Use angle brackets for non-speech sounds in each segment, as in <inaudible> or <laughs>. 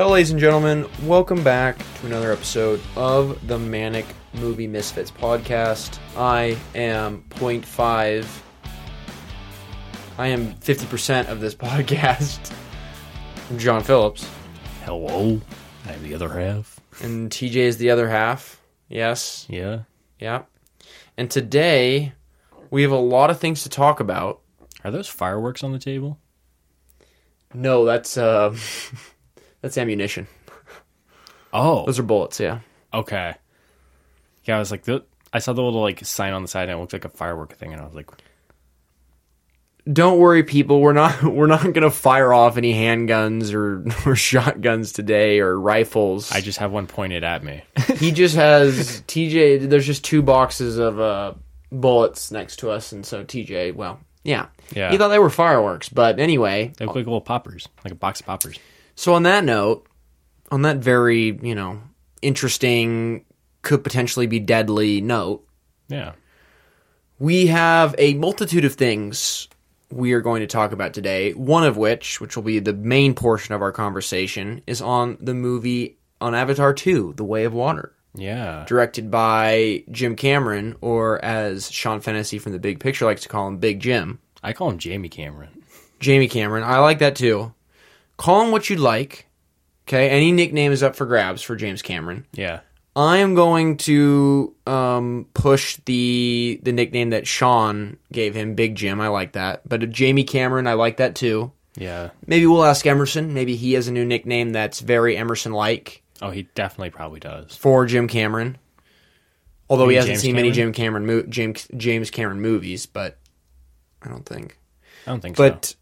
Hello, ladies and gentlemen. Welcome back to another episode of the Manic Movie Misfits podcast. I am 0.5. I am 50% of this <laughs> podcast. I'm John Phillips. Hello. I'm the other half. And TJ is the other half. Yes. Yeah. Yeah. And today, we have a lot of things to talk about. Are those fireworks on the table? No, that's, uh, <laughs> that's ammunition. Oh. Those are bullets, yeah. okay. Yeah, I was like, the, I saw the little like sign on the side and it looked like a firework thing, and I was like, don't worry people we're not <laughs> we're not going to fire off any handguns or, <laughs> or shotguns today or rifles I just have one pointed at me. he just has tj there's just two boxes of uh bullets next to us and so tj well yeah Yeah. he thought they were fireworks but anyway They look like little poppers, like a box of poppers. So on that note on that very you know interesting could potentially be deadly note Yeah. We have a multitude of things we are going to talk about today. One of which, which will be the main portion of our conversation, is on the movie on Avatar 2, The Way of Water, Yeah. directed by Jim Cameron, or as Sean Fennessy from The Big Picture likes to call him, Big Jim. I call him Jamie Cameron. Jamie Cameron. I like that too. Call him what you'd like. Okay, any nickname is up for grabs for James Cameron. Yeah. I am going to um, push the the nickname that Sean gave him, Big Jim. I like that. But uh, Jamie Cameron, I like that too. Yeah. Maybe we'll ask Emerson. Maybe he has a new nickname that's very Emerson like Oh, he definitely probably does. for Jim Cameron. Although he hasn't James seen many Jim Cameron mo- James James Cameron movies, but I don't think. I don't think But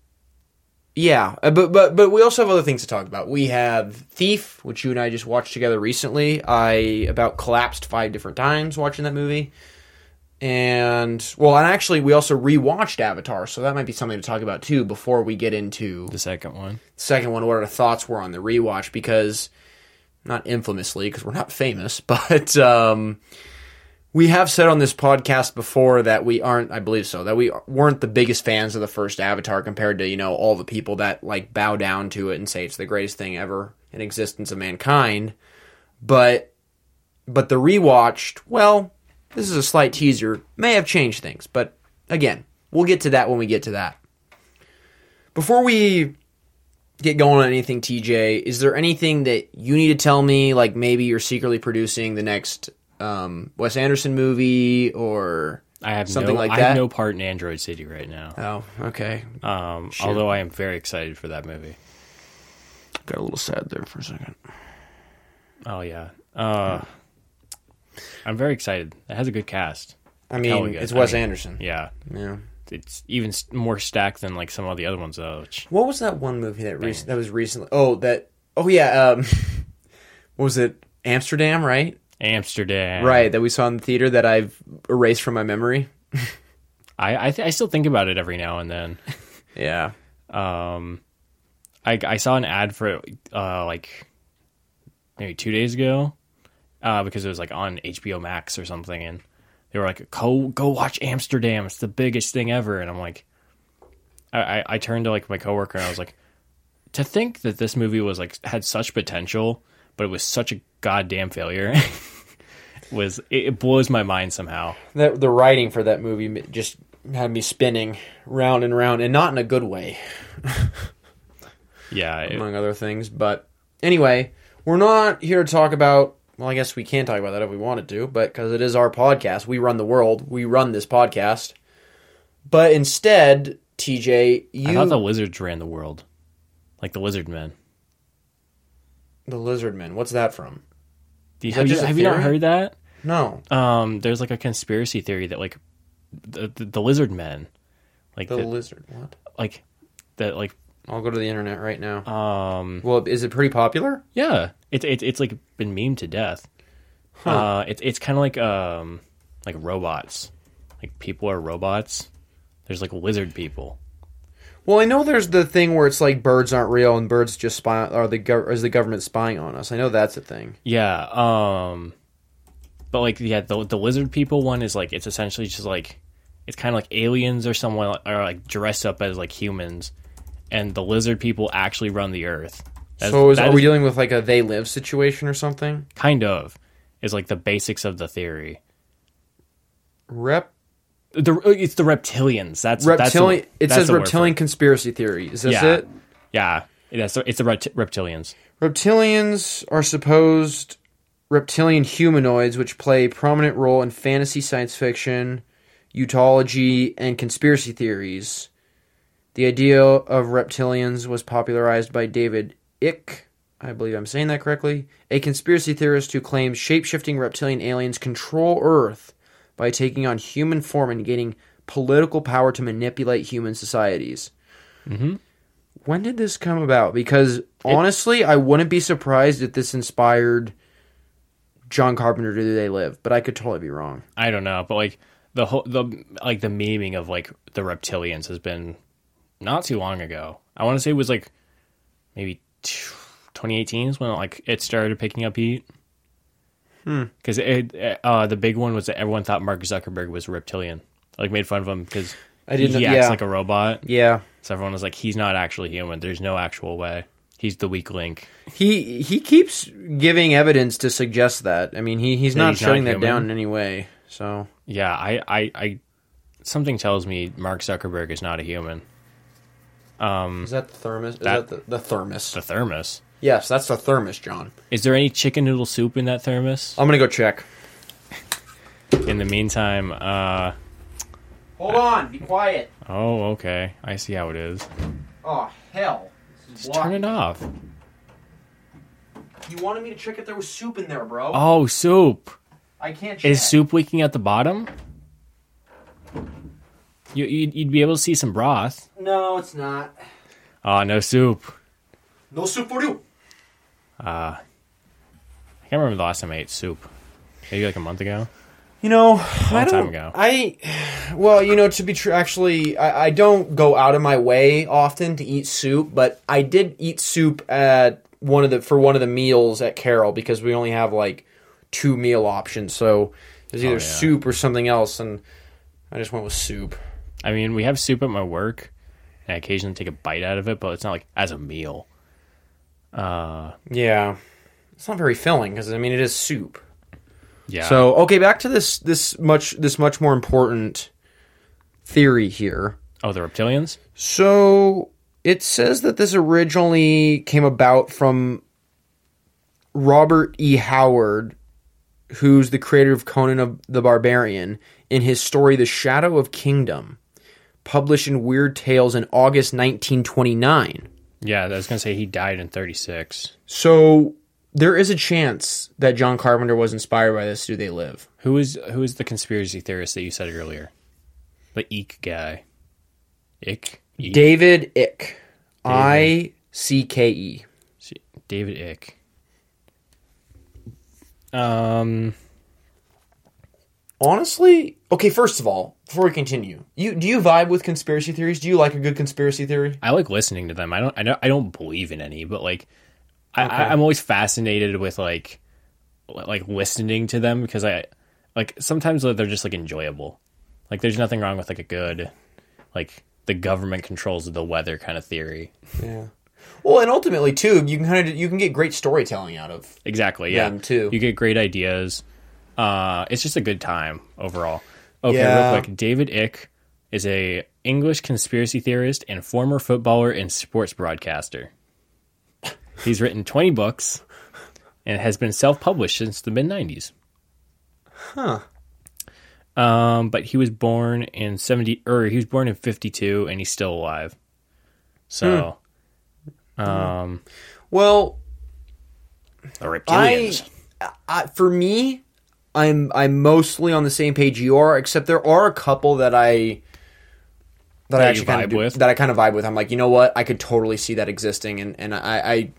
yeah, uh, but but but we also have other things to talk about. We have Thief, which you and I just watched together recently. I about collapsed five different times watching that movie. And well, and actually we also rewatched Avatar, so that might be something to talk about too before we get into. The second one. the second one. What our thoughts were on the rewatch because not infamously because we're not famous, <laughs> but um, we have said on this podcast before that we aren't, I believe so, that we weren't the biggest fans of the first Avatar compared to, you know, all the people that like bow down to it and say it's the greatest thing ever in existence of mankind. But but the rewatched, well, this is a slight teaser, may have changed things, but again, we'll get to that when we get to that. Before we get going on anything, TJ, is there anything that you need to tell me? Like maybe you're secretly producing the next um, Wes Anderson movie or I have Something no, like I that? have no part in Asteroid City right now. oh, okay. Um, although I am very excited for that movie. Got a little sad there for a second. Oh yeah. Uh, I'm very excited. It has a good cast. I mean, we got- it's I Wes mean, Anderson. Yeah. Yeah. It's even more stacked than like some of the other ones though. which- What was that one movie that rec- that was recently? Oh, that. Oh yeah. Um, <laughs> what was it? Amsterdam, right? Amsterdam. Right. That we saw in the theater that I've erased from my memory. I I, th- I still think about it every now and then. <laughs> Yeah. Um, I I saw an ad for it uh like maybe two days ago, uh because it was like on HBO Max or something, and they were like, "Go go watch Amsterdam. It's the biggest thing ever." And I'm like, I I, I turned to like my coworker and I was like, to think that this movie was like had such potential, but it was such a goddamn failure. <laughs> was it, it blows my mind somehow. That the writing for that movie just had me spinning round and round, and not in a good way. Yeah, it- among other things. But anyway, we're not here to talk about. Well, I guess we can talk about that if we wanted to, but because it is our podcast, we run the world. We run this podcast. But instead, TJ, you I thought the Wizards ran the world, like the lizard men. The lizard man. What's that from? Do you- that have you, just have you not heard that? No, Um, there's like a conspiracy theory that like the the, the lizard men, like the the, lizard. What? like that like I'll go to the internet right now. um well, is it pretty popular? yeah it's it's it's like been memed to death. Uh, it's it's kind of like um like robots, like people are robots. There's like lizard people. Well, I know there's the thing where it's like birds aren't real and birds just spy or the gov- is the government spying on us. I know that's a thing. Yeah. Um, but like yeah, the the lizard people one is like it's essentially just like it's kind of like aliens or someone or like dressed up as like humans, and the lizard people actually run the earth. That's- so is, are we is dealing with like a they live situation or something? kind of is like the basics of the theory. Rep The uh, it's the reptilians. That's that's reptilian. the- it that's says the word for reptilian conspiracy theory. Is this Yeah. it? Yeah, that's the, it's the rept- reptilians. Reptilians are supposed reptilian humanoids which play a prominent role in fantasy science fiction, ufology, and conspiracy theories. The idea of reptilians was popularized by David Icke, I believe I'm saying that correctly, a conspiracy theorist who claims shape-shifting reptilian aliens control Earth by taking on human form and gaining political power to manipulate human societies. Mm-hmm. When did this come about? Because honestly, I wouldn't be surprised if this inspired John Carpenter to Do They Live, but I could totally be wrong. I don't know, but like the whole the like the memeing of like the reptilians has been not too long ago. I want to say it was like maybe 2018 is when like it started picking up heat. Because it uh, the big one was that everyone thought Mark Zuckerberg was a reptilian, like made fun of him because I didn't he know- acts yeah. like a robot. Yeah. So everyone was like, he's not actually human. There's no actual way. He's the weak link. He he keeps giving evidence to suggest that. I mean, he he's That not he's not shutting that human? down in any way. So, Yeah, I, I, I, something tells me Mark Zuckerberg is not a human. is that the thermos? Is That- that, the, the thermos? The thermos. Yes, that's the thermos, John. Is there any chicken noodle soup in that thermos? I'm gonna go check. In the meantime, uh, Hold on, be quiet. oh, okay. I see how it is. Oh hell! This is Just turn it off. You wanted me to check if there was soup in there, bro. Oh, soup. I can't. Check. Is soup leaking at the bottom? You, you'd, you'd be able to see some broth. No, it's not. Oh, no soup. No soup for you. Uh, I can't remember the last time I ate soup. Maybe like a month ago. You know, I Long don't. time ago. I, well, you know, to be true, actually, I, I don't go out of my way often to eat soup, but I did eat soup at one of the for one of the meals at Carol because we only have like two meal options, so there's either oh, yeah. soup or something else, and I just went with soup. I mean, we have soup at my work, and I occasionally take a bite out of it, but it's not like as a meal. Uh, yeah, it's not very filling because I mean it is soup. Yeah. So okay, back to this this much this much more important theory here. oh, the reptilians? So it says that this originally came about from Robert E. Howard, who's the creator of Conan of the Barbarian, in his story The Shadow of Kingdom, published in Weird Tales in August 1929. Yeah, I was gonna say he died in '36. So there is a chance that John Carpenter was inspired by this. Do they live? Who is who is the conspiracy theorist that you said earlier? The Eek guy. Ick. Eek? David Icke, I C K E. David Icke. Um. Honestly, okay. First of all, before we continue, you do you vibe with conspiracy theories? Do you like a good conspiracy theory? I like listening to them. I don't. I don't. I don't believe in any, but like, I, Okay. I, I'm always fascinated with like, like listening to them because I, like, sometimes they're just like enjoyable. Like, there's nothing wrong with like a good, like, the government controls the weather kind of theory. Yeah. Well, and ultimately too, you can kind of you can get great storytelling out of. Exactly. Yeah. Them, too. You get great ideas. Uh, it's just a good time overall. Okay, Yeah. real quick. David Icke is a English conspiracy theorist and former footballer and sports broadcaster. He's written 20 books and has been self-published since the mid 90s. Huh. Um, but he was born in 70 or he was born in 52 and he's still alive. So, um, Well, the reptilians. I, for me, I'm I'm mostly on the same page you are, except there are a couple that I that, I That you actually kind vibe of do, with? that I kind of vibe with. I'm like, you know what? I could totally see that existing, and and I. I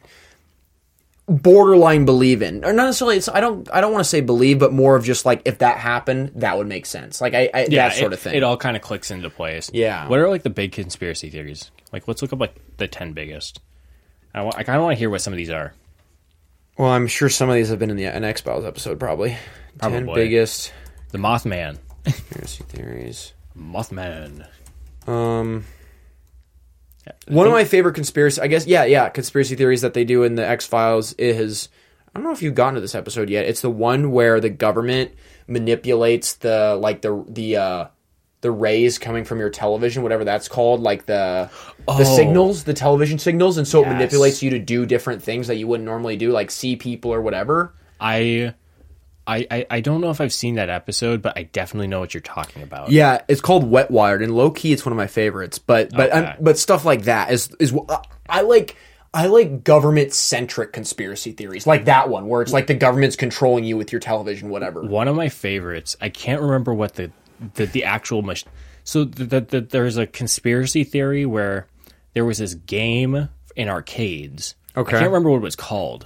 borderline believe in or not necessarily it's i don't i don't want to say believe but more of just like if that happened that would make sense like i, I that sort it, of thing It all kind of clicks into place. Yeah. What are like the big conspiracy theories? Like, let's look up like the ten biggest. I, wa- I kind of want to hear what some of these are. well i'm sure some of these have been in the an x-files episode probably 10 Probably. biggest The Mothman. conspiracy theories Mothman. um One of my favorite conspiracy, I guess, yeah, yeah, conspiracy theories that they do in the X Files is, I don't know if you've gotten to this episode yet. It's the one where the government manipulates the like the the uh, the rays coming from your television, whatever that's called, like the the signals, the television signals, and so it manipulates you to do different things that you wouldn't normally do, like see people or whatever. I, I, I, I don't know if I've seen that episode, but I definitely know what you're talking about. Yeah, it's called Wet Wired, and low key, it's one of my favorites. But but Okay. um, but stuff like that is is I like. I like government centric conspiracy theories, like that one, where it's like the government's controlling you with your television, whatever. One of my favorites. I can't remember what the the, the actual mach- so the, the, the, there's a conspiracy theory where there was this game in arcades. Okay. I can't remember what it was called.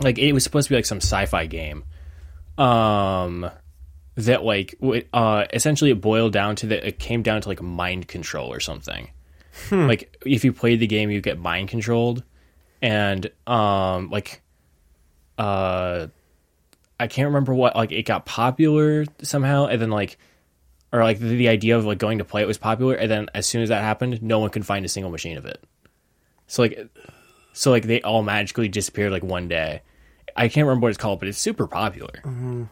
Like it was supposed to be like some sci-fi game. Um that like uh essentially it boiled down to that it came down to like mind control or something. Like if you played the game you get mind controlled and um like uh I can't remember what like it got popular somehow and then like or like the, the idea of like going to play it was popular and then as soon as that happened no one could find a single machine of it. So like so like they all magically disappeared like one day. I can't remember what it's called but it's super popular. Mm-hmm.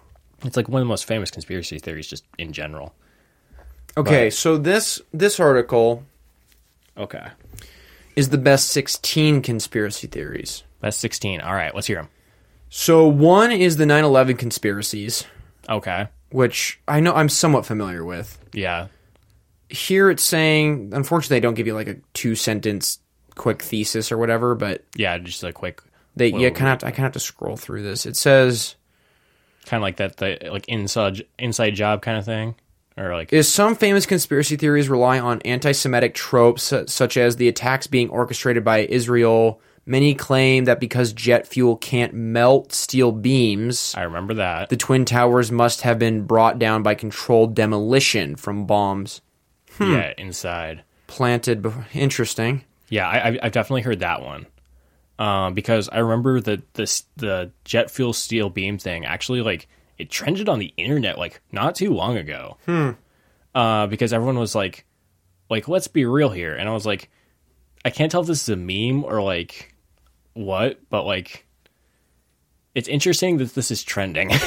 It's like one of the most famous conspiracy theories just in general. Okay, so this this article Okay. is the best sixteen conspiracy theories. That's 16. All right, let's hear them. So one is the 9-11 conspiracies, Okay. which I know I'm somewhat familiar with. Yeah. Here it's saying, unfortunately, they don't give you like a two sentence quick thesis or whatever, but Yeah, just a quick they yeah kind of I kind of have to scroll through this. It says. kind of like that the like inside inside job kind of thing or like is some famous conspiracy theories rely on anti-Semitic tropes such as the attacks being orchestrated by Israel. Many claim that because jet fuel can't melt steel beams, I remember that. the twin towers must have been brought down by controlled demolition from bombs hmm. Yeah, inside. planted. Interesting. Yeah, I, I've definitely heard that one. Um, because I remember the the the jet fuel steel beam thing actually like it trended on the internet like not too long ago. Hmm. Uh, because everyone was like, like let's be real here, and I was like, I can't tell if this is a meme or like what, but like, it's interesting that this is trending. <laughs>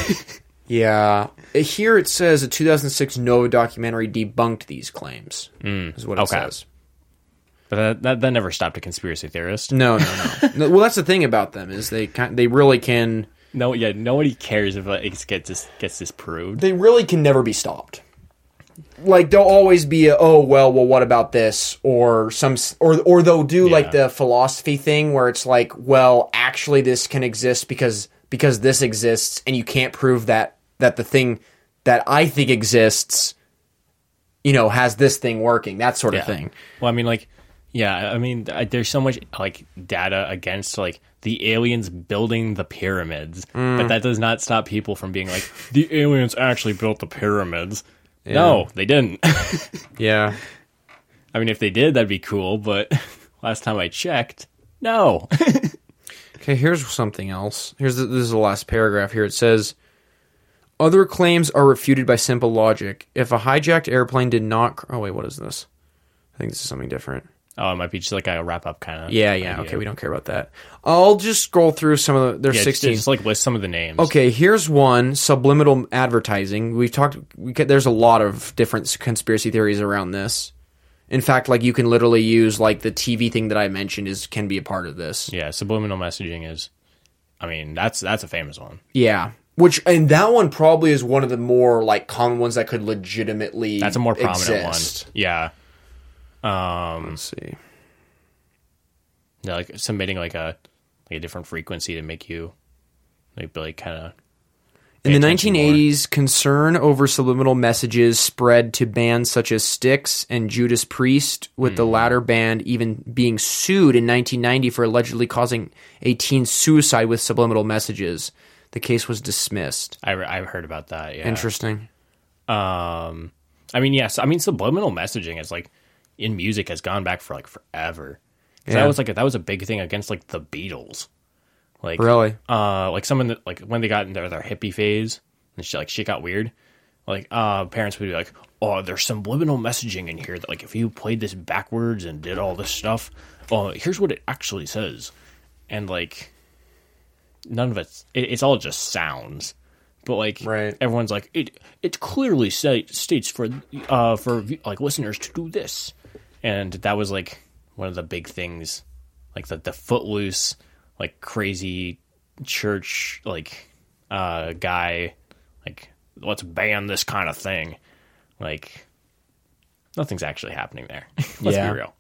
Yeah. Here it says a 2006 Nova documentary debunked these claims. is what it okay. says. But that, that that never stopped a conspiracy theorist. No, no, no. <laughs> no. Well, that's the thing about them is they kind they really can No, yeah, nobody cares if it gets this gets disproved. they really can never be stopped. Like they'll always be a, oh well well what about this or some or or they'll do like the philosophy thing where it's like well actually this can exist because because this exists and you can't prove that that the thing that I think exists you know has this thing working that sort of thing. Well, I mean, like, yeah, I mean, I- there's so much like data against like the aliens building the pyramids, Mm. but that does not stop people from being like the aliens actually built the pyramids. No, they didn't. <laughs> Yeah. I mean, if they did, that'd be cool. But <laughs> last time I checked, no. <laughs> Okay, here's something else. Here's the, this is the last paragraph here. It says other claims are refuted by simple logic. If a hijacked airplane did not cr- Oh wait, what is this? I think this is something different. Oh, it might be just like a wrap up kind of. Yeah, yeah. Okay, we don't care about that. I'll just scroll through some of the there's Yeah, just, 16. just like list some of the names. Okay, here's one subliminal advertising. We've talked. We there's a lot of different conspiracy theories around this. In fact, like you can literally use like the TV thing that I mentioned is can be a part of this. Yeah, subliminal messaging is. I mean, that's that's a famous one. Yeah. Which and that one probably is one of the more like common ones that could legitimately That's a more prominent exist. one. Yeah. Um, Let's see. Yeah, like submitting like a like a different frequency to make you like like kind of In the attention more. 1980s, concern over subliminal messages spread to bands such as Styx and Judas Priest, with Hmm. the latter band even being sued in 1990 for allegedly causing a teen suicide with subliminal messages. The case was dismissed. I I've heard about that. Yeah. Interesting. Um, I mean, yes. I mean, subliminal messaging is like in music has gone back for like forever. Yeah. That was like a, that was a big thing against like the Beatles. Like Really? uh, like someone that like when they got into their hippie phase and shit, like shit got weird. Like uh, parents would be like, oh, there's some subliminal messaging in here that like if you played this backwards and did all this stuff, oh, here's what it actually says, and like none of it's it, it's all just sounds. But like Right. everyone's like it it clearly say, states for uh for like listeners to do this, and that was like one of the big things, like the the footloose like crazy church like uh guy like let's ban this kind of thing like nothing's actually happening there <laughs> let's Yeah. be real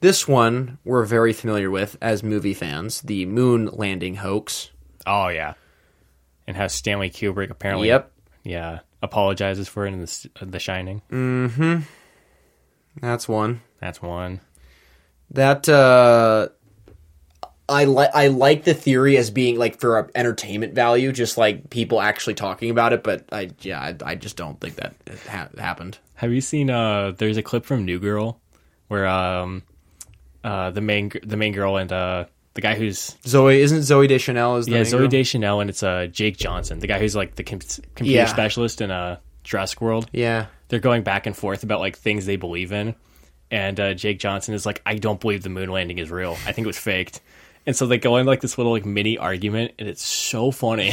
This one we're very familiar with as movie fans, the moon landing hoax. oh yeah and how stanley kubrick apparently Yep. yeah apologizes for it in the, the shining Hmm. That's one. That's one That uh I like I like the theory as being like for a entertainment value, just like people actually talking about it. But I yeah, I, I just don't think that ha- happened. have you seen uh there's a clip from new girl where um uh the main the main girl and uh the guy who's Zoe isn't Zooey Deschanel is the yeah zoe girl? deschanel and it's uh jake johnson the guy who's like the com- computer Yeah. specialist in uh jurassic world Yeah, they're going back and forth about like things they believe in and uh, jake johnson is like i don't believe the moon landing is real. I think it was faked. And so they go in like this little like mini argument and it's so funny.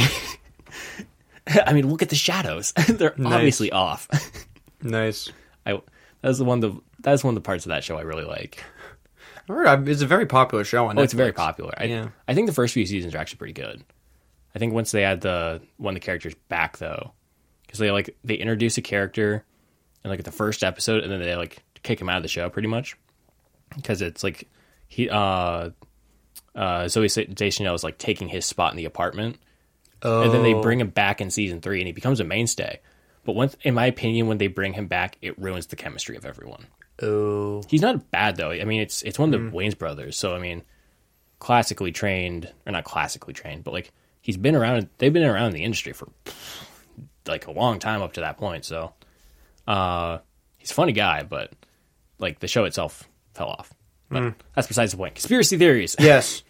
<laughs> I mean look at the shadows. <laughs> They're obviously off. <laughs> Nice. i that's the one the that's one of the parts of that show i really like. It's a very popular show on oh it's very popular. I, Yeah. I think the first few seasons are actually pretty good. I think once they add the one of the characters back though because they like they introduce a character in like the first episode and then they like kick him out of the show pretty much. Because it's like he uh uh zooey deschanel is like taking his spot in the apartment. Oh, and then they bring him back in season three and he becomes a mainstay. But once in my opinion when they bring him back it ruins the chemistry of everyone. Oh, he's not bad though. I mean it's it's one of Mm. the wayans brothers. So i mean classically trained or not classically trained but like he's been around they've been around in the industry for like a long time up to that point. So uh he's a funny guy but like the show itself fell off but Mm. that's besides the point conspiracy theories <laughs> yes.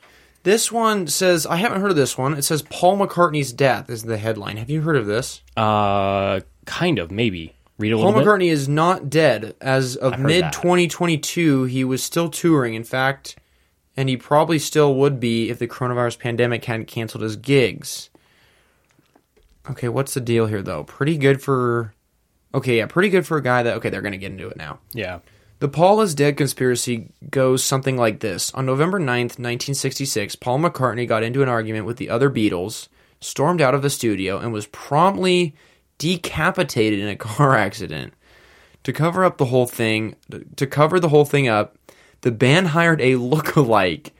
This one says I haven't heard of this one. It says Paul McCartney's death is the headline. Have you heard of this? uh kind of maybe read a Paul little bit McCartney is not dead. As of mid 2022, he was still touring. In fact, and he probably still would be if the coronavirus pandemic hadn't canceled his gigs. Okay, what's the deal here, though? Pretty good for. Okay, yeah, pretty good for a guy that. Okay, they're going to get into it now. yeah The Paul is Dead conspiracy goes something like this. On November 9th, 1966, Paul McCartney got into an argument with the other Beatles, stormed out of the studio, and was promptly decapitated in a <laughs> car accident. To cover up the whole thing, to cover the whole thing up, the band hired a <laughs> look-alike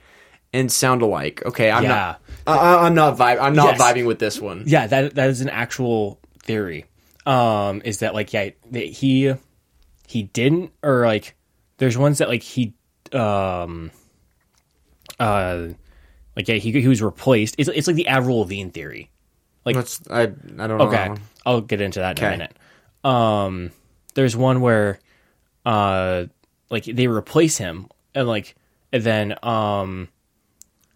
and sound alike. Okay, I'm Yeah. not. I, I'm not vibe. I'm not Yes. vibing with this one. Yeah, that that is an actual theory. Um, is that like yeah, he he didn't or like there's ones that like he um uh like yeah he he was replaced. It's it's like the Avril Lavigne theory. Let's. I. I don't know. Okay. I'll get into that in a minute. Um, there's one where, uh, like they replace him, and like, and then um,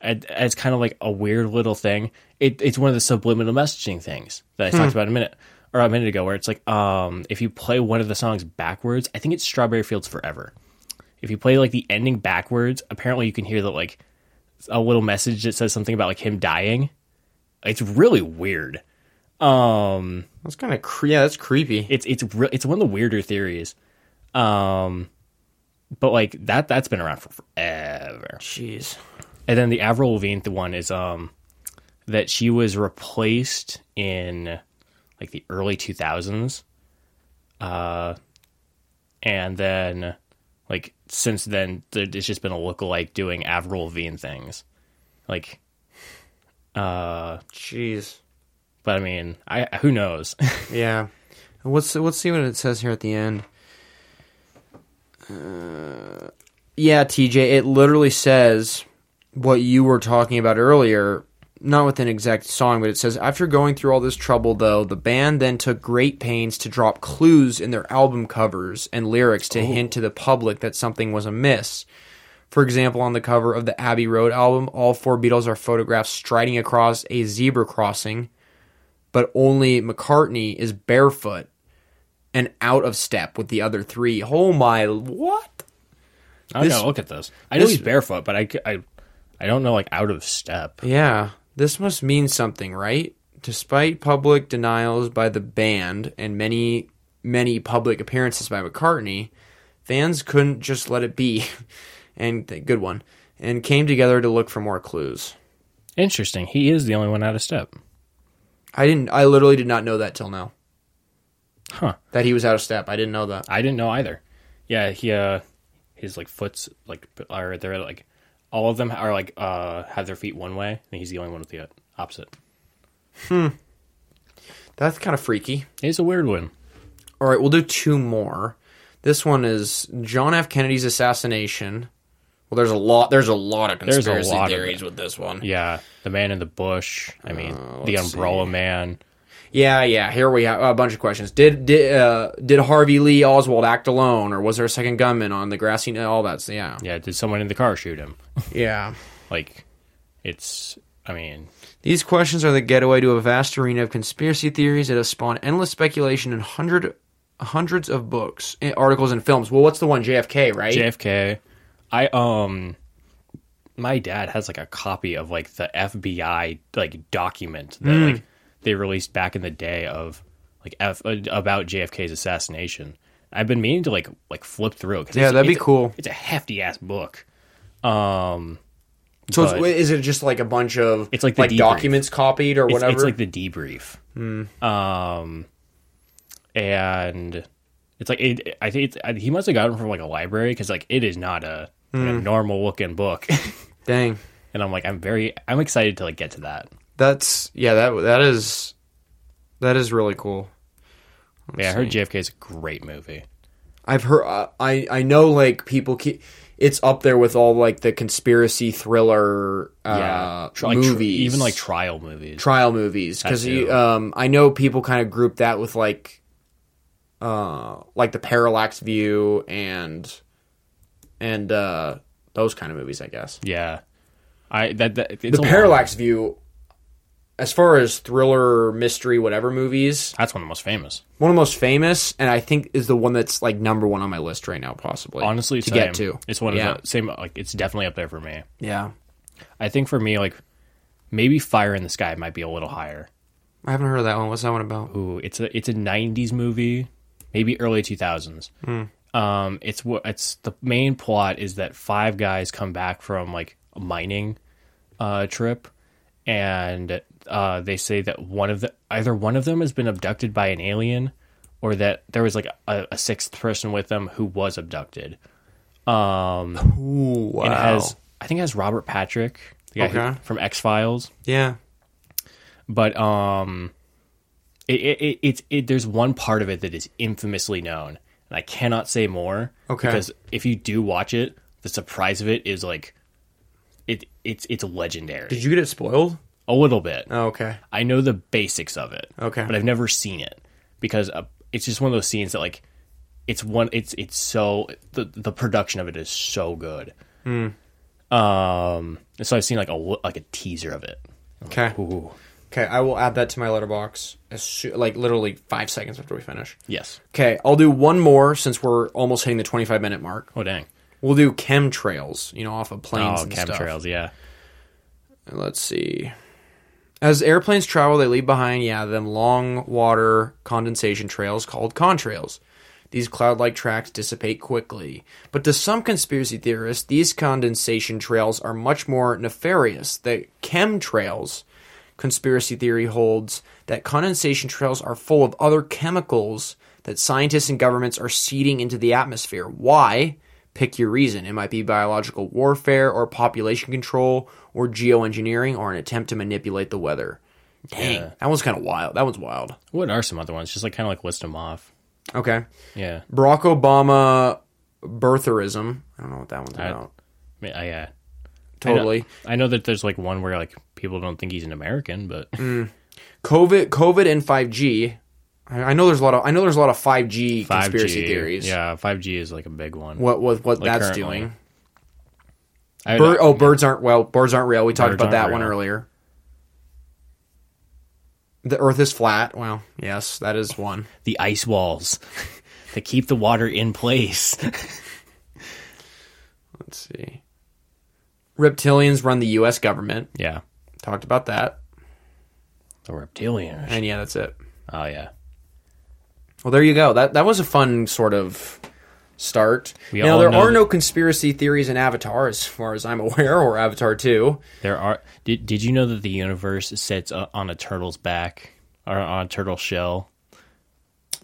it, it's kind of like a weird little thing. It, it's one of the subliminal messaging things that I Hmm. talked about a minute or a minute ago, where it's like, um, if you play one of the songs backwards, I think it's Strawberry Fields Forever. If you play like the ending backwards, apparently you can hear that like a little message that says something about like him dying. It's really weird. Um, That's kind of. Cre- yeah, that's creepy. it's it's re- it's one of the weirder theories. Um, but like that that's been around for forever. Jeez. And then the Avril Lavigne one is um that she was replaced in like the early two thousands. Uh, and then like since then there- it's just been a lookalike doing Avril Lavigne things, like. Uh, Jeez. but I mean, I who knows? <laughs> Yeah. Let's let's see what it says here at the end. Uh, yeah, TJ, it literally says what you were talking about earlier, not with an exact song, but it says after going through all this trouble though, the band then took great pains to drop clues in their album covers and lyrics to oh. hint to the public that something was amiss. For example, on the cover of the Abbey Road album, all four Beatles are photographed striding across a zebra crossing but only McCartney is barefoot. and out of step with the other three. Oh my, what? I This- gotta look at this. I know this- he's barefoot, but I, I, I don't know like out of step. Yeah, this must mean something, right? Despite public denials by the band and many, many public appearances by McCartney, fans couldn't just let it be. <laughs> and good one. And came together to look for more clues. Interesting. He is the only one out of step. I didn't. I literally did not know that till now. Huh. That he was out of step. I didn't know that. I didn't know either. Yeah, he uh his like foot's like are they're like all of them are like uh have their feet one way and he's the only one with the opposite. Hmm. That's kind of freaky. It's a weird one. All right, we'll do two more. This one is John F. Kennedy's assassination. Well, there's a lot. There's a lot of conspiracy lot theories it. with this one. Yeah, the man in the bush. I mean, the Uh, let's umbrella man. Yeah, yeah. Here we have a bunch of questions. Did did uh, did Harvey Lee Oswald act alone, or was there a second gunman on the grassy? All that's yeah, Yeah, did someone in the car shoot him? <laughs> yeah. Like, it's. I mean, These questions are the getaway to a vast arena of conspiracy theories that have spawned endless speculation and hundred hundreds of books, eh, articles, and films. Well, what's the one? JFK, right? JFK. I um, my dad has like a copy of like the FBI like document that Hmm. like they released back in the day of like F, uh, about JFK's assassination. I've been meaning to like like flip through it. Yeah, it's- that'd be it's a- cool. It's a hefty ass book. Um, so it's, is it just like a bunch of It's like like debrief. documents copied or whatever? it's like the debrief. Um, and it's like it, I think it's, I, he must have gotten from like a library because like it is not a, like, a normal looking book. <laughs> Dang. and I'm like I'm very I'm excited to like get to that. That's yeah. That that is that is really cool. yeah, I heard JFK is a great movie. I've heard. Uh, I I know like people keep. It's up there with all like the conspiracy thriller uh, yeah, Tr- like, tr- movies, even like trial movies. trial movies. Because um, I know people kind of group that with like, uh, like the Parallax View and and uh, those kind of movies. I guess yeah, I that, that it's the Parallax View, as far as thriller, mystery, whatever movies, That's one of the most famous. one of the most famous, and I think is the one that's like number one on my list right now, possibly. Honestly, to same. get to, it's one yeah. of the same. Like it's definitely up there for me. yeah. I think for me, like maybe Fire in the Sky might be a little higher. I haven't heard of that one. What's that one about? Ooh, it's a it's a '90s movie, maybe early 2000s. Um, it's what it's the main plot is that five guys come back from like a mining uh, trip, and uh, they say that one of the either one of them has been abducted by an alien, or that there was like a, a sixth person with them who was abducted. Um, Ooh, wow. and it has I think it has Robert Patrick, the guy who- from X Files yeah. but um it, it, it it's it there's one part of it that is infamously known and i cannot say more Okay. because if you do watch it the surprise of it is like it it's it's legendary Did you get it spoiled? A little bit Oh, okay. i know the basics of it Okay. but i've never seen it because uh, it's just one of those scenes that like it's one it's it's so the the production of it is so good Hmm. um so i've seen like a like a teaser of it Okay. Ooh. Okay, I will add that to my Letterboxd as soo- like literally five seconds after we finish. yes Okay, I'll do one more since we're almost hitting the twenty-five minute mark. oh dang We'll do chemtrails, you know, off of planes oh and stuff. chemtrails yeah Let's see. As airplanes travel, they leave behind, yeah, them long water condensation trails called contrails. These cloud like tracks dissipate quickly. But to some conspiracy theorists, these condensation trails are much more nefarious. The chemtrails conspiracy theory holds that condensation trails are full of other chemicals that scientists and governments are seeding into the atmosphere. Why? Pick your reason. It might be biological warfare or population control or geoengineering or an attempt to manipulate the weather. Dang, Yeah. that one's kind of wild. That one's wild. What are some other ones? Just like kind of like list them off. Okay. Yeah. Barack Obama birtherism. I don't know what that one's I- about. I yeah. Totally. I know, I know that there's like one where like people don't think he's an American, but Mm. COVID, COVID, and five G. I know there's a lot of I know there's a lot of five G 5G, conspiracy theories. Yeah, 5G is like a big one. What what what Like that's currently. doing? Bird, oh, birds aren't well. Birds aren't real. We talked Birds about that aren't one earlier. The Earth is flat. Well, yes, that is one. The ice walls <laughs> that keep the water in place. <laughs> Let's see. Reptilians run the U.S. government. yeah. Talked about that. The reptilians. And yeah, that's it. Oh yeah. Well, there you go. That that was a fun sort of start. We now there are that- no conspiracy theories in Avatar, as far as I'm <laughs> aware, or Avatar Two. There are. Did Did you know that the universe sits uh, on a turtle's back or on a turtle shell?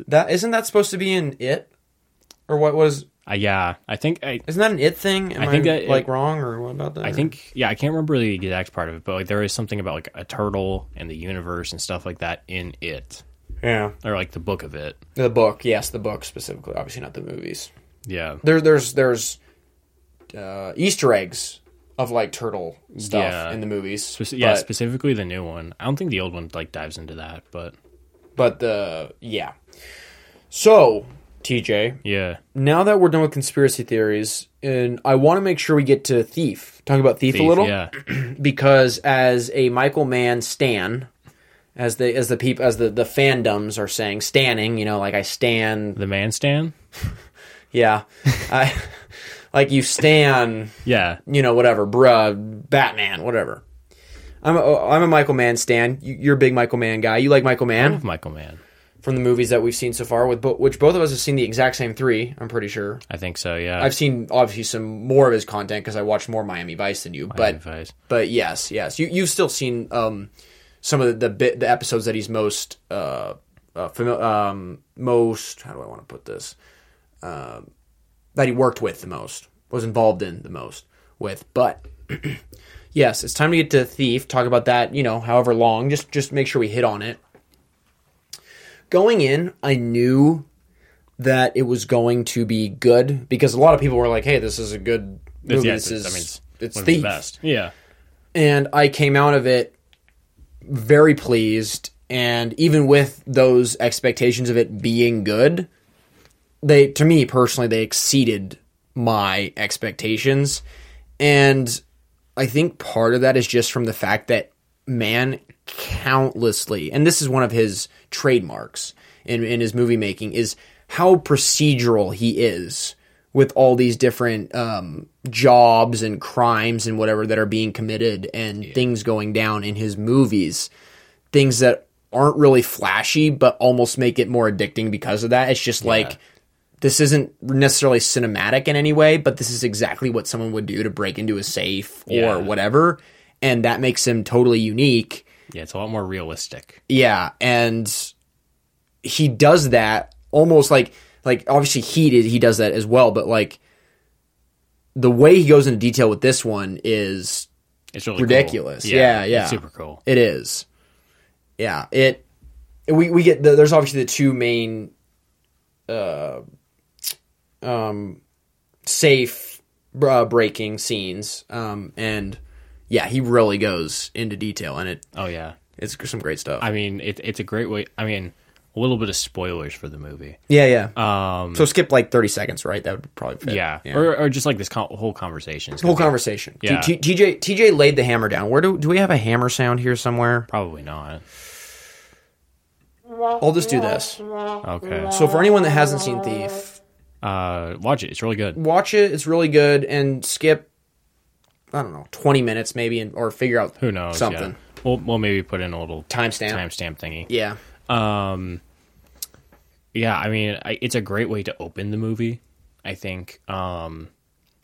That isn't that supposed to be in it, or what was? Uh, yeah, I think I. Isn't that an it thing? Am I, I think that it- like wrong or what about that? I think yeah, I can't remember the exact part of it, but like there is something about like a turtle and the universe and stuff like that in it, yeah, or like the book of it. the book. Yes, the book specifically. Obviously, not the movies. Yeah, There, there's there's uh, Easter eggs of like turtle stuff Yeah. in the movies. Yeah, but- specifically the new one. I don't think the old one like dives into that, but but the yeah. So TJ, yeah, now that we're done with conspiracy theories, and I want to make sure we get to Thief. Talk about Thief, a little, yeah, <clears throat> because as a Michael Mann stan, as the as the people as the the fandoms are saying, standing, you know, like I stand, the man stand. <laughs> yeah, I <laughs> like you stan, Yeah, you know, whatever, bruh, Batman, whatever. I'm a, I'm a Michael Mann stan. You- You're a big Michael Mann guy. You like Michael I love Michael Mann. from the movies that we've seen so far, with bo- which both of us have seen the exact same three. I'm pretty sure. I think so. Yeah, I've seen obviously some more of his content because I watched more Miami Vice than you. but advice. but yes, yes, you you've still seen um, some of the the, bit, the episodes that he's most uh, uh fami- um most how do I want to put this um that he worked with the most was involved in the most with. But <clears throat> yes, it's time to get to Thief. Talk about that. You know, however long. Just just make sure we hit on it. Going in, I knew that it was going to be good because a lot of people were like, "Hey, this is a good movie. yeah, this is I mean, it's, it's Thief." the best. Yeah, and I came out of it very pleased. And even with those expectations of it being good, they, to me personally, they exceeded my expectations. And I think part of that is just from the fact that man countlessly, and this is one of his trademarks in, in his movie making, is how procedural he is with all these different um, jobs and crimes and whatever that are being committed and things going down in his movies. Things that aren't really flashy, but almost make it more addicting because of that. It's just like this isn't necessarily cinematic in any way, but this is exactly what someone would do to break into a safe or Yeah. whatever. And that makes him totally unique. yeah, it's a lot more realistic. Yeah. And he does that almost like, like obviously Heat, he does that as well, but like the way he goes into detail with this one is It's really cool. Ridiculous. Yeah, yeah. it's super cool. It is. Yeah, it. We we get the, there's obviously the two main, uh, um, safe uh, breaking scenes, um, and yeah, he really goes into detail, and it Oh yeah, it's some great stuff. I mean, it, it's a great way. I mean, a little bit of spoilers for the movie. yeah, yeah. Um, so skip like thirty seconds, right? That would probably fit. yeah, Or, or just like this con- whole conversation. Whole conversation. Yeah. T- T- TJ TJ laid the hammer down. Where do do we have a hammer sound here somewhere? Probably not. I'll just do this. Okay. So for anyone that hasn't seen Thief, Uh, watch it. It's really good. watch it. It's really good, and skip. I don't know, twenty minutes maybe, and, or figure out Who knows? something. Yeah. We'll, we'll maybe put in a little Timestamp. timestamp thingy. Yeah, Um, yeah, I mean, I, it's a great way to open the movie. I think um,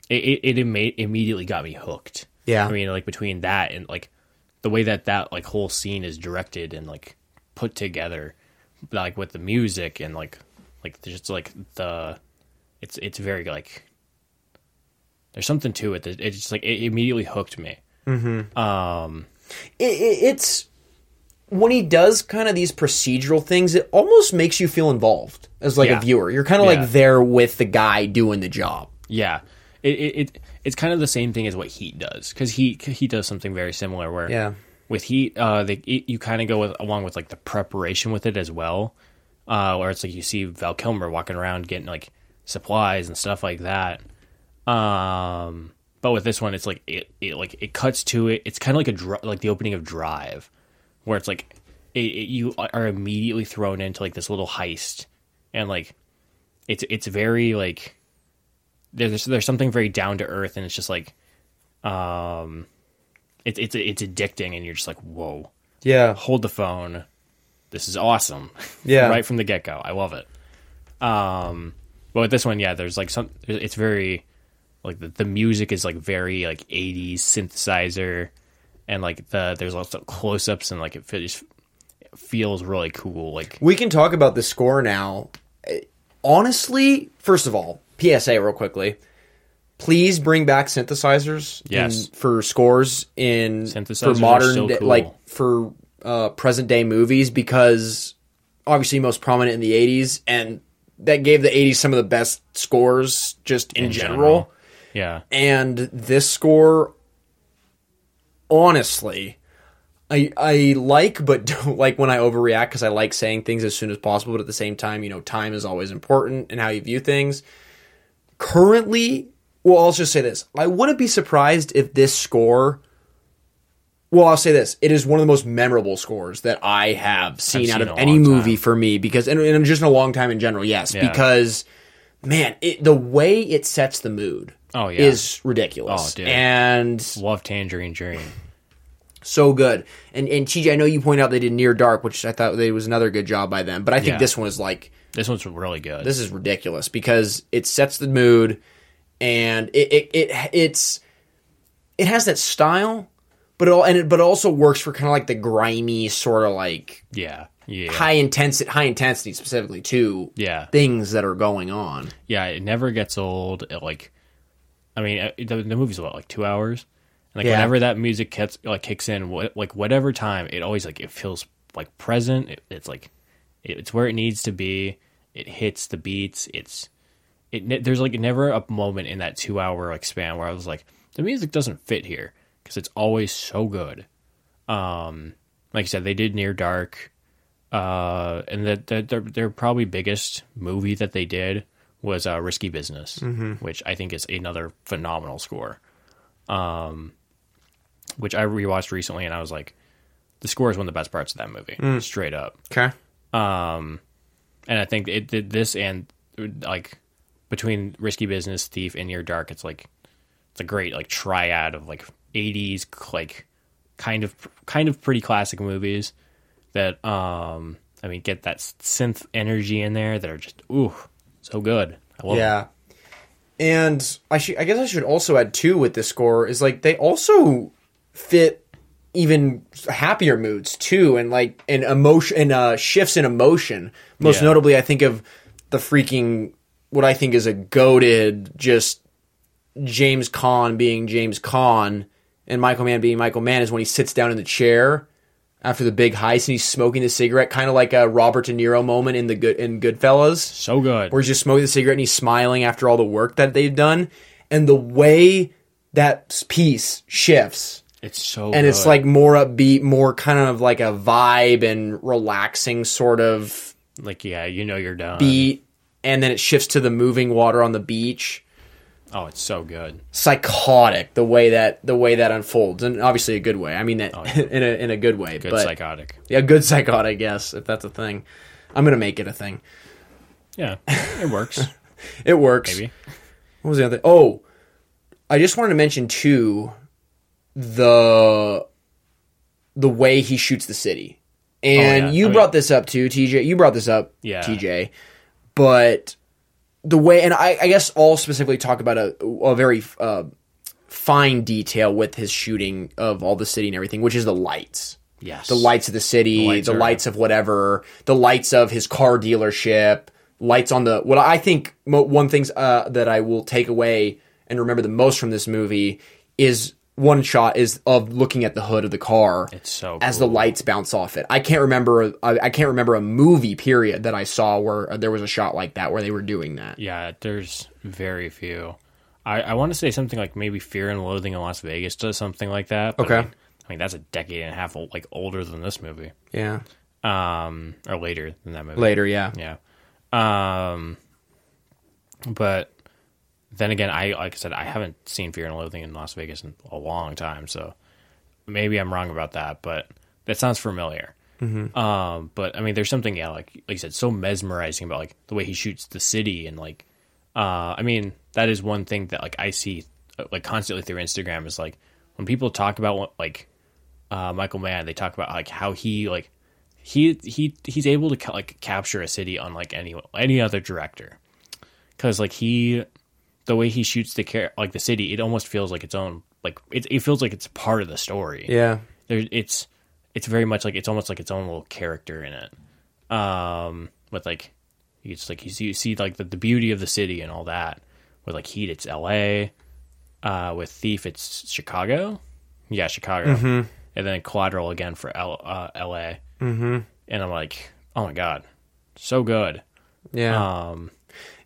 it it, it imme- immediately got me hooked. Yeah. I mean, like between that and like the way that that like whole scene is directed and like put together, like with the music and like like just like the it's it's very like there's something to it that it's just like it immediately hooked me. it, it, it's when he does kind of these procedural things, it almost makes you feel involved as like Yeah. a viewer. You're kind of Yeah. like there with the guy doing the job. Yeah, it, it, it it's kind of the same thing as what Heat does because he he does something very similar where Yeah. with Heat uh they, it, you kind of go with along with like the preparation with it as well, uh where it's like you see Val Kilmer walking around getting like supplies and stuff like that. Um, but with this one, it's like it, it like it cuts to it. It's kind of like a dr- like the opening of Drive, where it's like it, it, you are immediately thrown into like this little heist, and like it's it's very like there's there's something very down to earth, and it's just like um, it's it's it's addicting, and you're just like whoa, Yeah. hold the phone, this is awesome, <laughs> Yeah. right from the get go, I love it. Um, but with this one, yeah, there's like some, it's very like the, the music is like very like 80s synthesizer and like the there's lots of close-ups and like it feels it feels really cool like We can talk about the score now. Honestly, first of all, PSA real quickly. Please bring back synthesizers in- Yes. for scores in for modern so cool. like for uh, present day movies because obviously most prominent in the 80s and that gave the 80s some of the best scores just in, general. yeah. And this score honestly i i like but <laughs> don't like when i overreact because i like saying things as soon as possible but at the same time you know time is always important and how you view things. Currently well i'll just say this. I wouldn't be surprised if this score well i'll say this it is one of the most memorable scores that i have seen I've out of any movie time. for me because and, and just in a long time in general yes Yeah. because man it, the way it sets the mood Oh, yeah. is ridiculous Oh, dude. and love tangerine dream so good and and TJ I know you point out they did near dark which I thought they was another good job by them but I think Yeah. this one is like this one's really good this is ridiculous because it sets the mood and it it, it it's it has that style but it all and it but it also works for kind of like the grimy sort of like yeah yeah. high intensity high intensity specifically too yeah. things that are going on. Yeah it never gets old it like i mean uh, the, the movie's about like two hours and like Yeah. whenever that music gets like kicks in what, like whatever time it always like it feels like present it, it's like it, it's where it needs to be it hits the beats it's it there's like never a moment in that two hour like span where i was like the music doesn't fit here because it's always so good um like i said they did near dark uh, and that that their, their probably biggest movie that they did was uh, Risky Business, which I think is another phenomenal score. Um, which I rewatched recently, and I was like, the score is one of the best parts of that movie, straight up. okay Um, and I think it did this and like between Risky Business, Thief, and Near Dark, it's like it's a great like triad of like '80s like kind of kind of pretty classic movies that um I mean get that synth energy in there that are just ooh so good. I love 'em. Yeah. And I should I guess I should also add too with this score is like they also fit even happier moods too and like and emotion and uh shifts in emotion. Most Yeah. notably I think of the freaking what I think is a goaded just James Caan being James Caan and Michael Mann being Michael Mann is when he sits down in the chair after the big heist and he's smoking the cigarette, kind of like a Robert De Niro moment in the good in Goodfellas so good. where he's just smoking the cigarette and he's smiling after all the work that they've done, and the way that piece shifts, It's so and it's like more upbeat, more kind of like a vibe and relaxing sort of like yeah, you know you're done. beat, and then it shifts to the moving water on the beach. Oh, it's so good. Psychotic the way that the way that unfolds, and obviously a good way. I mean that oh, <laughs> in a in a good way, Oh, Good but psychotic. yeah, good psychotic, yes, if that's a thing. I'm gonna make it a thing. Yeah, it works. <laughs> It works. Maybe. What was the other? Oh, I just wanted to mention too the the way he shoots the city, and Oh, yeah. you Oh, brought yeah. this up too, TJ. You brought this up, Yeah. TJ. But the way, and I, I guess I'll specifically talk about a a very uh, fine detail with his shooting of all the city and everything, which is the lights Yes. the lights of the city, the lights lights, are- of whatever, the lights of his car dealership, lights on the. What I think mo- one things uh, that I will take away and remember the most from this movie is one shot is of looking at the hood of the car It's so as cool. the lights bounce off it. I can't remember. I, I can't remember a movie period that I saw where uh, there was a shot like that where they were doing that. Yeah, there's very few. I, I want to say something like maybe Fear and Loathing in Las Vegas does something like that. but Okay. I mean, I mean, that's a decade and a half old, like older than this movie, Yeah. um, or later than that movie. Later, yeah. Yeah. Um, but then again, I like I said, I haven't seen Fear and Loathing in Las Vegas in a long time, so maybe I'm wrong about that, but that sounds familiar. Um, but I mean, there's something yeah, like like you said, so mesmerizing about like the way he shoots the city and like, uh, I mean, that is one thing that like I see uh, like constantly through Instagram is like when people talk about what, like uh, Michael Mann, they talk about like how he like he he he's able to ca- like capture a city unlike any any other director because like he the way he shoots the car- like the city, it almost feels like its own like it, it feels like it's part of the story. Yeah. there it's it's very much like it's almost like its own little character in it. Um with like it's like you see, you see like the, the beauty of the city and all that. With like heat it's la uh with thief it's chicago. Yeah chicago. And then collateral again for L, uh, la mm-hmm. and i'm like oh my god. So good. Yeah. um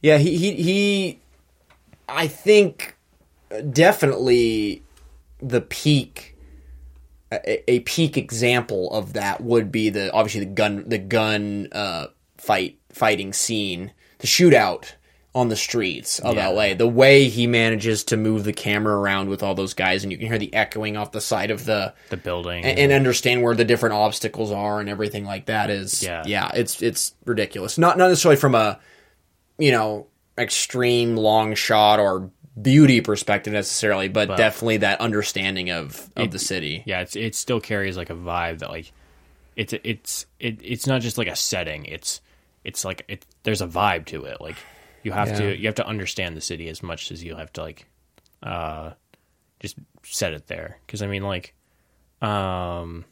Yeah, he he he. I think definitely the peak, a, a peak example of that would be the obviously the gun the gun uh, fight fighting scene, the shootout on the streets of Yeah. LA. The way he manages to move the camera around with all those guys, and you can hear the echoing off the side of the the building and, and understand where the different obstacles are and everything like that is Yeah. yeah it's it's ridiculous not not necessarily from a you know extreme long shot or beauty perspective necessarily but, definitely that understanding of of the city. Yeah it's it still carries like a vibe that like it's it's it, it's not just like a setting. It's it's like it there's a vibe to it. Like you have Yeah. to you have to understand the city as much as you have to like uh just set it there. Because i mean like um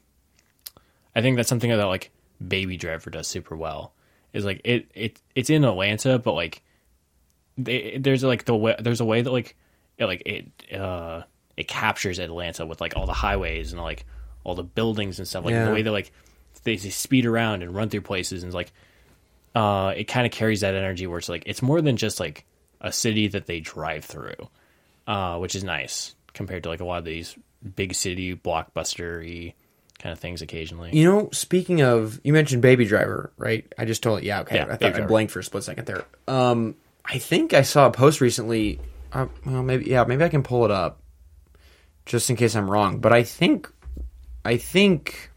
i think that's something that like baby driver does super well is like it it it's in atlanta but like they, there's like the way there's a way that like it like it uh it captures Atlanta with like all the highways and like all the buildings and stuff. Like Yeah. the way they like they, they speed around and run through places and like uh it kind of carries that energy where it's like it's more than just like a city that they drive through uh which is nice compared to like a lot of these big city blockbustery kind of things occasionally. You know speaking of you mentioned baby driver right? I just told it. yeah okay. Yeah, i thought i blanked for a split second there. Um i think i saw a post recently uh, well maybe yeah maybe i can pull it up just in case i'm wrong but i think i think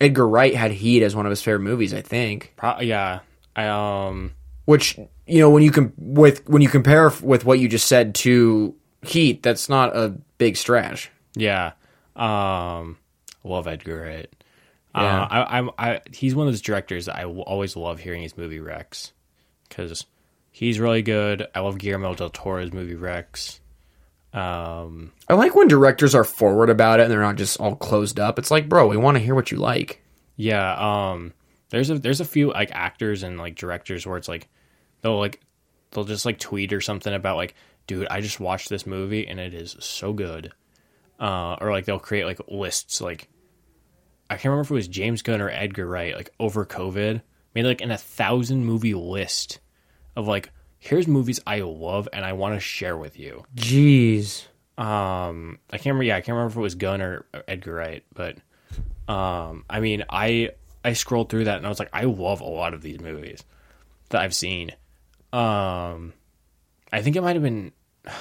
edgar wright had heat as one of his favorite movies i think Pro- yeah i um which you know when you com- with when you compare with what you just said to heat that's not a big stretch Yeah. Um love Edgar Wright. Yeah. Uh, I, I'm I he's one of those directors that I always love hearing his movie Rex cuz he's really good. I love Guillermo del Toro's movie Rex. Um i like when directors are forward about it and they're not just all closed up it's like bro we want to hear what you like yeah, um there's a there's a few like actors and like directors where it's like they'll like they'll just like tweet or something about like dude, I just watched this movie and it is so good. Uh or like they'll create like lists like I can't remember if it was James Gunn or Edgar Wright, like over COVID, made like an a thousand movie list of like, here's movies I love and I want to share with you. jeez Um, I can't remember. Yeah, I can't remember if it was Gunn or Edgar Wright, but um, I mean, I I scrolled through that and I was like, I love a lot of these movies that I've seen. Um, I think it might have been. <sighs>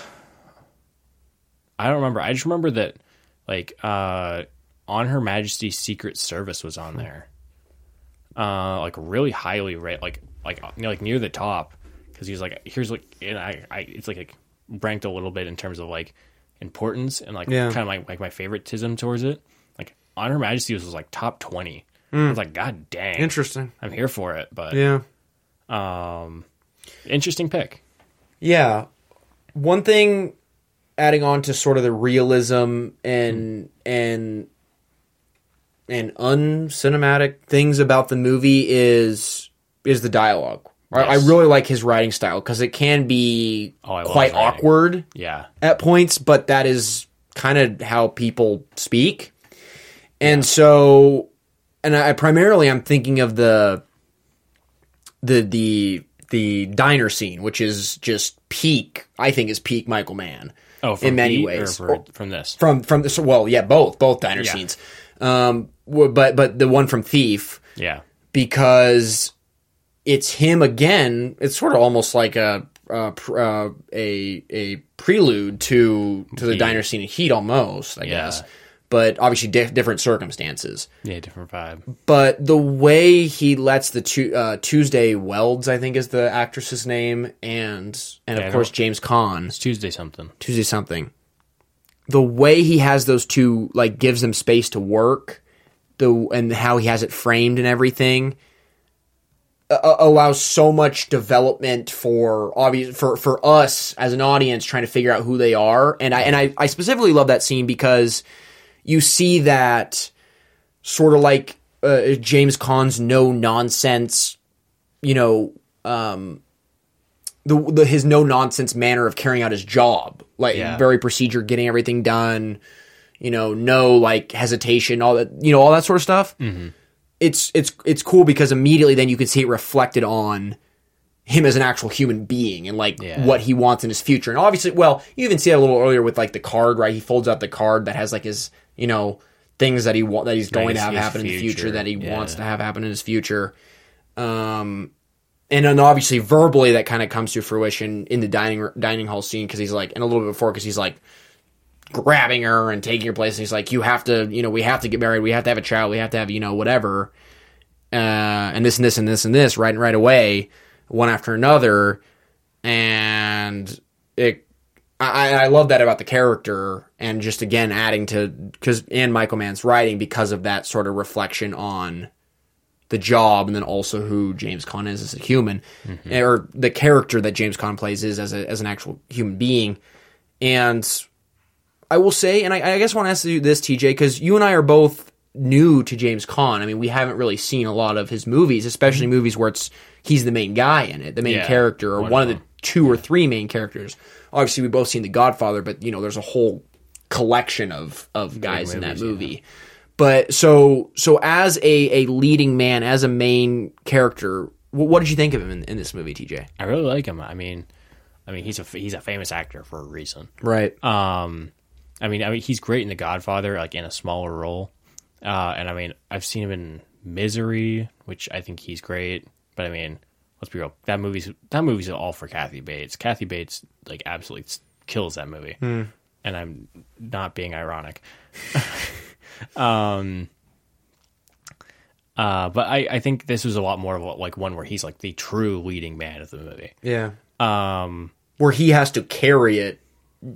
I don't remember. I just remember that, like, uh, on Her Majesty's Secret Service was on there, uh, like really highly rated, like like like near the top, because he's like, here's like, and I, I, it's like, like ranked a little bit in terms of like importance and like Yeah. kind of like like my favoritism towards it. Like on Her Majesty was like top twenty. I was like, God dang, interesting I'm here for it. But yeah um, interesting pick. Yeah. One thing adding on to sort of the realism and and and uncinematic things about the movie is is the dialogue. I- Yes. really like his writing style because it can be Oh, I love quite his writing. awkward Yeah, at points, but that is kind of how people speak. And so, and I primarily I'm thinking of the the the the diner scene, which is just peak. I think is peak Michael Mann Oh, from in many Heat ways. or for, Or- from this. from from this. Well, yeah, both both diner Yeah. scenes. Um, w- but but the one from Thief Yeah, because it's him again. It's sort of almost like a uh, pr- uh, a a prelude to to the Heat. diner scene in Heat, almost. I Yeah. guess. but obviously di- different circumstances. Yeah, different vibe. But the way he lets the tu- uh, Tuesday Welds, I think is the actress's name, and and Yeah, I of course don't- James Caan, It's Tuesday something. Tuesday something. The way he has those two, like, gives them space to work, the and how he has it framed and everything, uh, allows so much development for obvious for for us as an audience trying to figure out who they are. And I and I, I specifically love that scene because you see that sort of like uh, James Caan's no nonsense, you know, um, the, the his no nonsense manner of carrying out his job, like Yeah. very procedure, getting everything done, you know, no like hesitation, all that, you know, all that sort of stuff. It's it's it's cool because immediately then you can see it reflected on him as an actual human being and like Yeah. what he wants in his future. And obviously, well, you even see that a little earlier with like the card, right? He folds out the card that has like his, you know, things that he wa- that he's going his- to have happen in the future future, that he yeah. wants to have happen in his future. Um, and then obviously verbally that kind of comes to fruition in the dining dining hall scene because he's like, and a little bit before because he's like grabbing her and taking her place. And he's like, you have to, you know, we have to get married. We have to have a child. We have to have, you know, whatever. Uh, and this and this and this and this right and right away, one after another, and it. I, I love that about the character, and just again adding to because and Michael Mann's writing because of that sort of reflection on the job, and then also who James Caan is as a human, or the character that James Caan plays is as a as an actual human being, and I will say, and I, I guess I want to ask you this, TJ, because you and I are both new to James Caan. I mean, we haven't really seen a lot of his movies, especially movies where it's he's the main guy in it, the main Yeah, character, or one one, of the two or three main characters. Obviously, we've both seen The Godfather, but you know, there's a whole collection of of guys in that movies, yeah. movie. But so so as a a leading man, as a main character, wh- what did you think of him in, in this movie, TJ? I really like him. I mean, I mean he's a he's a famous actor for a reason. Right. Um, I mean, I mean he's great in The Godfather, like in a smaller role. Uh, and I mean, I've seen him in Misery, which I think he's great. But I mean, let's be real, that movie's that movie's all for Kathy Bates. Kathy Bates like absolutely kills that movie, and I'm not being ironic. <laughs> um. Uh, but I, I think this was a lot more of a, like one where he's like the true leading man of the movie. yeah. Um, where he has to carry it.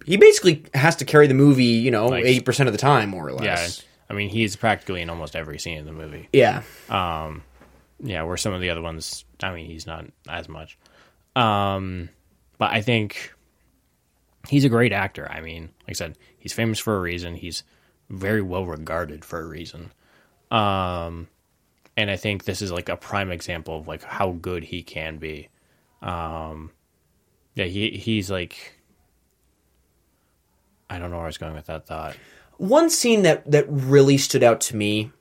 He basically has to carry the movie, you know, Like- eighty percent of the time, more or yeah, less. I mean he's practically in almost every scene in the movie. Yeah, Yeah, where some of the other ones, I mean, he's not as much. Um, but I think he's a great actor. I mean, like I said, he's famous for a reason. He's very well regarded for a reason. Um, and I think this is like a prime example of like how good he can be. Um, yeah, he he's like, I don't know where I was going with that thought. One scene that that really stood out to me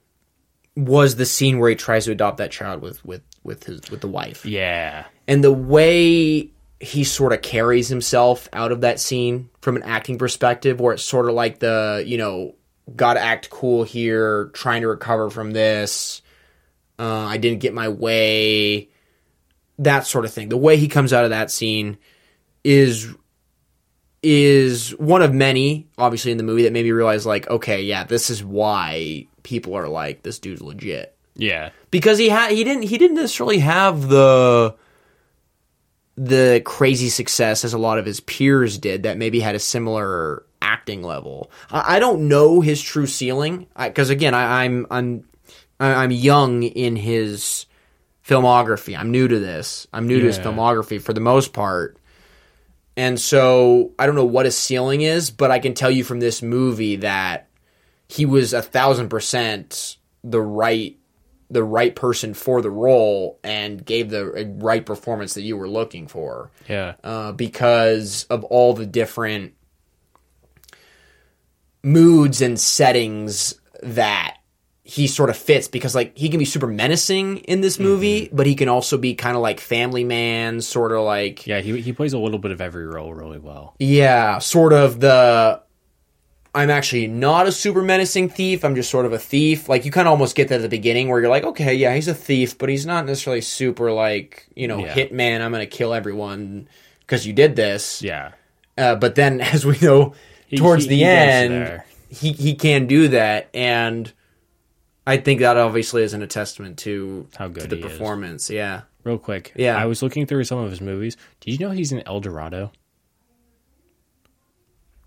was the scene where he tries to adopt that child with with with his with the wife, Yeah, and the way he sort of carries himself out of that scene from an acting perspective, where it's sort of like the you know got to act cool here, trying to recover from this. Uh, I didn't get my way, that sort of thing. The way he comes out of that scene is is one of many, obviously, in the movie that made me realize, like, okay, yeah, this is why people are like, this dude's legit yeah, because he had he didn't he didn't necessarily have the the crazy success as a lot of his peers did that maybe had a similar acting level. I, I don't know his true ceiling because again I, I'm I'm I'm young in his filmography. I'm new to this. I'm new to his filmography for the most part. And so I don't know what his ceiling is, but I can tell you from this movie that he was a thousand percent the right the right person for the role and gave the right performance that you were looking for yeah. uh, because of all the different moods and settings that he sort of fits because like he can be super menacing in this movie but he can also be kind of like family man sort of like Yeah, he he plays a little bit of every role really well. yeah, sort of the. I'm actually not a super menacing thief. I'm just sort of a thief. Like you kind of almost get that at the beginning, where you're like, okay, yeah, he's a thief, but he's not necessarily super like you know Yeah. hitman. I'm gonna kill everyone because you did this. Yeah. Uh, but then, <laughs> as we know, towards he- the he end, he he can do that, and I think that obviously isn't a testament to How good to the he is. performance. Yeah, Real quick, Yeah. I was looking through some of his movies. Did you know he's in El Dorado?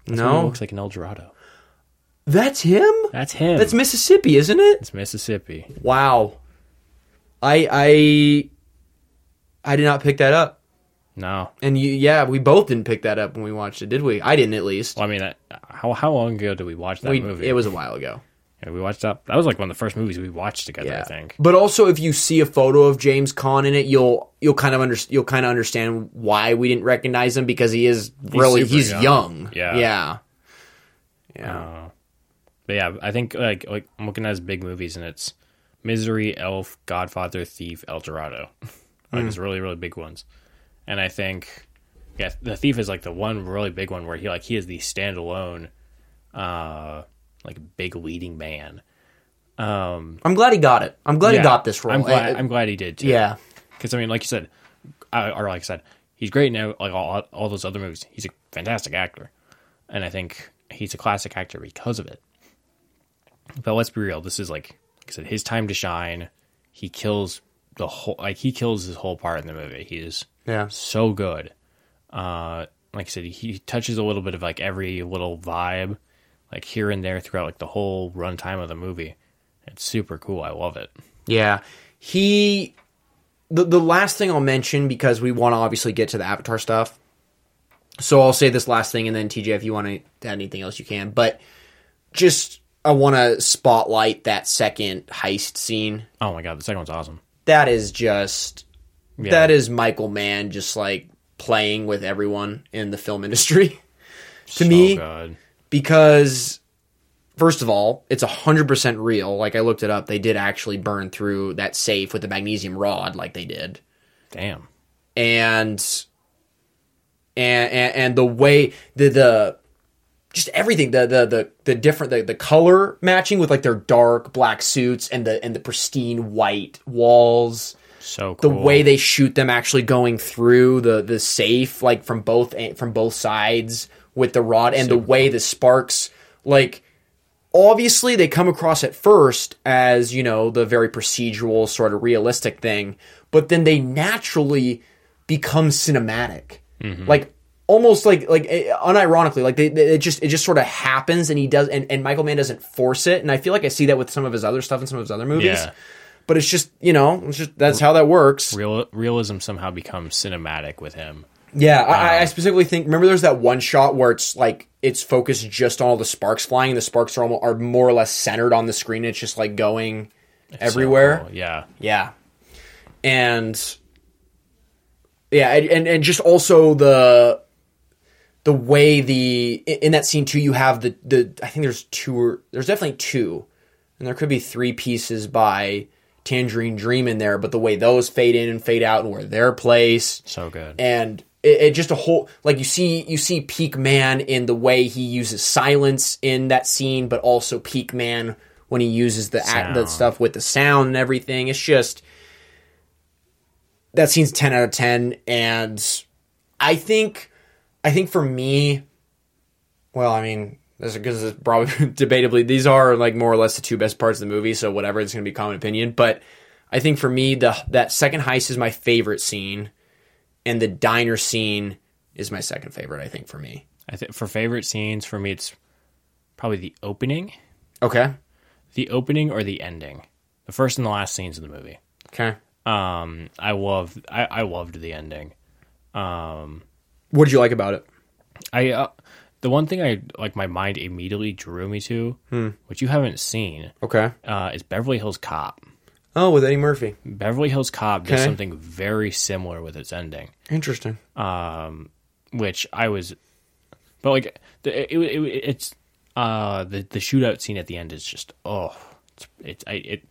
That's no, looks like an El Dorado. that's him. That's him. That's Mississippi, isn't it? it's Mississippi. Wow, I I I did not pick that up, No, and you, yeah, we both didn't pick that up when we watched it, did we? I didn't at least. well, I mean, that, how how long ago did we watch that We, movie? it was a while ago. Yeah, we watched that. That was like one of the first movies we watched together. I think. But also, if you see a photo of James Caan in it, you'll you'll kind of under, you'll kind of understand why we didn't recognize him because he is really super he's young. young. Yeah. yeah, yeah. Uh, but yeah, I think like like I'm looking at his big movies and it's Misery, Elf, Godfather, Thief, El Dorado. <laughs> like his really really big ones. And I think yeah, the Thief is like the one really big one where he like he is the standalone uh like a big leading man. Um I'm glad he got it. I'm glad yeah, he got this role. I'm glad, Uh, I'm glad he did too. yeah, Because I mean, like you said, or like I said, he's great now. Like all, all those other movies, he's a fantastic actor, and I think he's a classic actor because of it. But let's be real. This is like, like I said, his time to shine. He kills the whole. Like he kills his whole part in the movie. He is yeah. so good. Uh, like I said, he touches a little bit of like every little vibe, like here and there throughout like the whole runtime of the movie. It's super cool. I love it. Yeah. He the the last thing I'll mention because we want to obviously get to the Avatar stuff. So I'll say this last thing and then TJ if you want to add anything else you can. But just I want to spotlight that second heist scene. Oh my god, the second one's awesome. That is just Yeah. that is Michael Mann just like playing with everyone in the film industry. <laughs> to so me, good. Because first of all, it's 100% real. Like I looked it up, they did actually burn through that safe with the magnesium rod like they did. Damn. And and and, and the way the the just everything the the the, the different the, the color matching with like their dark black suits and the and the pristine white walls So the way they shoot them actually going through the the safe like from both from both sides with the rod and the way the sparks like obviously they come across at first as you know the very procedural sort of realistic thing but then they naturally become cinematic like almost like like eh, unironically like they, they- it just it just sort of happens and he does and, and michael mann doesn't force it and i feel like i see that with some of his other stuff and some of his other movies Yeah. but it's just you know it's just that's how that works Real, realism somehow becomes cinematic with him. Yeah I, I um, specifically think remember there's that one shot where it's like it's focused just on all the sparks flying and the sparks are almost, are more or less centered on the screen it's just like going everywhere So. Yeah. yeah and yeah and, and and just also the the way the in that scene too you have the the i think there's two or there's definitely two and there could be three pieces by tangerine dream in there but the way those fade in and fade out and where they're placed So good. and it, it just a whole like you see you see peak man in the way he uses silence in that scene but also peak man when he uses the act, the stuff with the sound and everything. It's just that scene's 10 out of 10 and i think i think for me well i mean this because it's probably <laughs> debatably these are like more or less the two best parts of the movie so whatever it's going to be common opinion but i think for me the that second heist is my favorite scene and the diner scene is my second favorite. I think for me. I think for favorite scenes, for me, it's probably the opening, Okay. the opening or the ending, the first and the last scenes of the movie. Okay. Um, I love, I, I loved the ending. Um, What did you like about it? I, uh, the one thing I like, my mind immediately drew me to, which you haven't seen, Okay. uh, is Beverly Hills Cop. Oh, with Eddie Murphy. Beverly Hills Cop does Okay. something very similar with its ending. Interesting. um, which I was, but like the, it, it, it's uh the the shootout scene at the end is just oh it's it's I, it,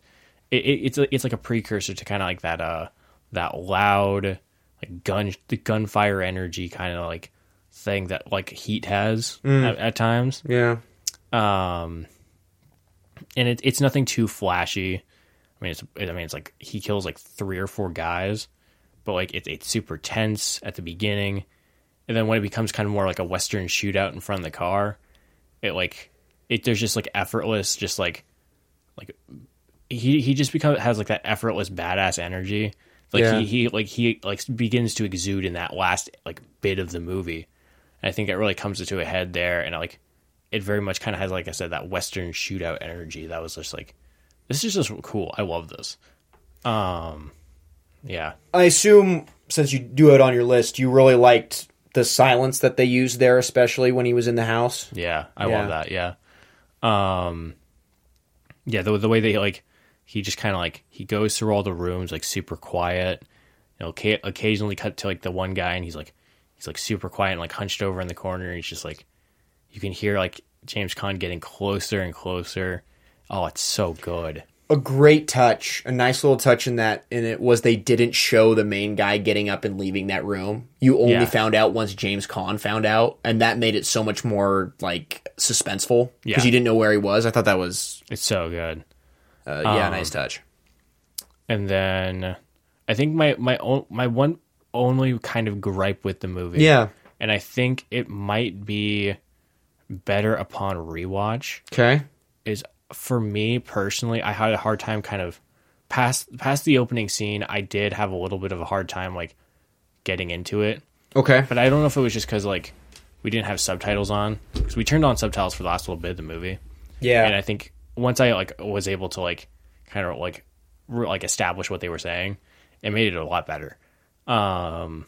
it it's it's like a precursor to kind of like that uh that loud like gun the gunfire energy kind of like thing that like Heat has at, at times Yeah. um and it, it's nothing too flashy i mean it's i mean it's like he kills like three or four guys but like it, it's super tense at the beginning and then when it becomes kind of more like a western shootout in front of the car it like it there's just like effortless, just like like he he just becomes has like that effortless badass energy. Like Yeah. he, he like he like begins to exude in that last like bit of the movie. And I think it really comes to a head there, and like it very much kind of has like I said that western shootout energy. That was just like this is just cool. I love this. Um, yeah, I assume since you do it on your list, you really liked the silence that they used there, especially when he was in the house. Yeah, I Yeah. love that. Yeah. Um yeah, the the way they like he just kind of like he goes through all the rooms like super quiet. You know, ca- occasionally cut to like the one guy and he's like he's like super quiet and like hunched over in the corner and he's just like you can hear like James Caan getting closer and closer. Oh, it's so good. A great touch, a nice little touch in that in it was they didn't show the main guy getting up and leaving that room. You only Yeah. found out once James Caan found out, and that made it so much more like suspenseful because Yeah. you didn't know where he was. I thought that was It's so good. uh, yeah, Um, nice touch. And then I think my my own my one only kind of gripe with the movie Yeah. and I think it might be better upon rewatch. Okay. Is for me personally, I had a hard time kind of past past the opening scene. I did have a little bit of a hard time like getting into it, Okay. but I don't know if it was just because like we didn't have subtitles on because we turned on subtitles for the last little bit of the movie, Yeah. and I think once I like was able to like kind of like re- like establish what they were saying, it made it a lot better. Um,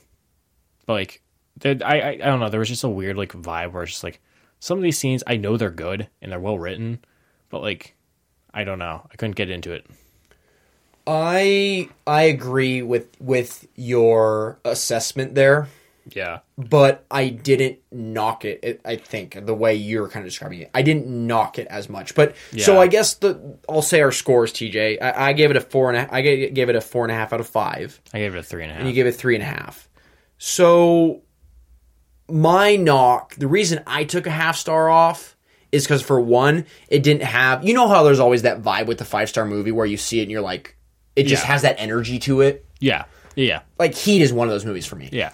but like, there, I, I I don't know. There was just a weird like vibe where it's just like some of these scenes I know they're good and they're well written, but like I don't know. I couldn't get into it. I I agree with with your assessment there. Yeah, but I didn't knock it. I think the way you're kind of describing it, I didn't knock it as much. But so I guess the I'll say our scores, TJ. I, I gave it a four and a, I gave it a four and a half out of five, I gave it a three and a half. and you gave it three and a half. So my knock, the reason I took a half star off is because for one, it didn't have. You know how there's always that vibe with the five star movie where you see it and you're like, it just Yeah. has that energy to it. yeah, yeah, Like Heat is one of those movies for me. yeah,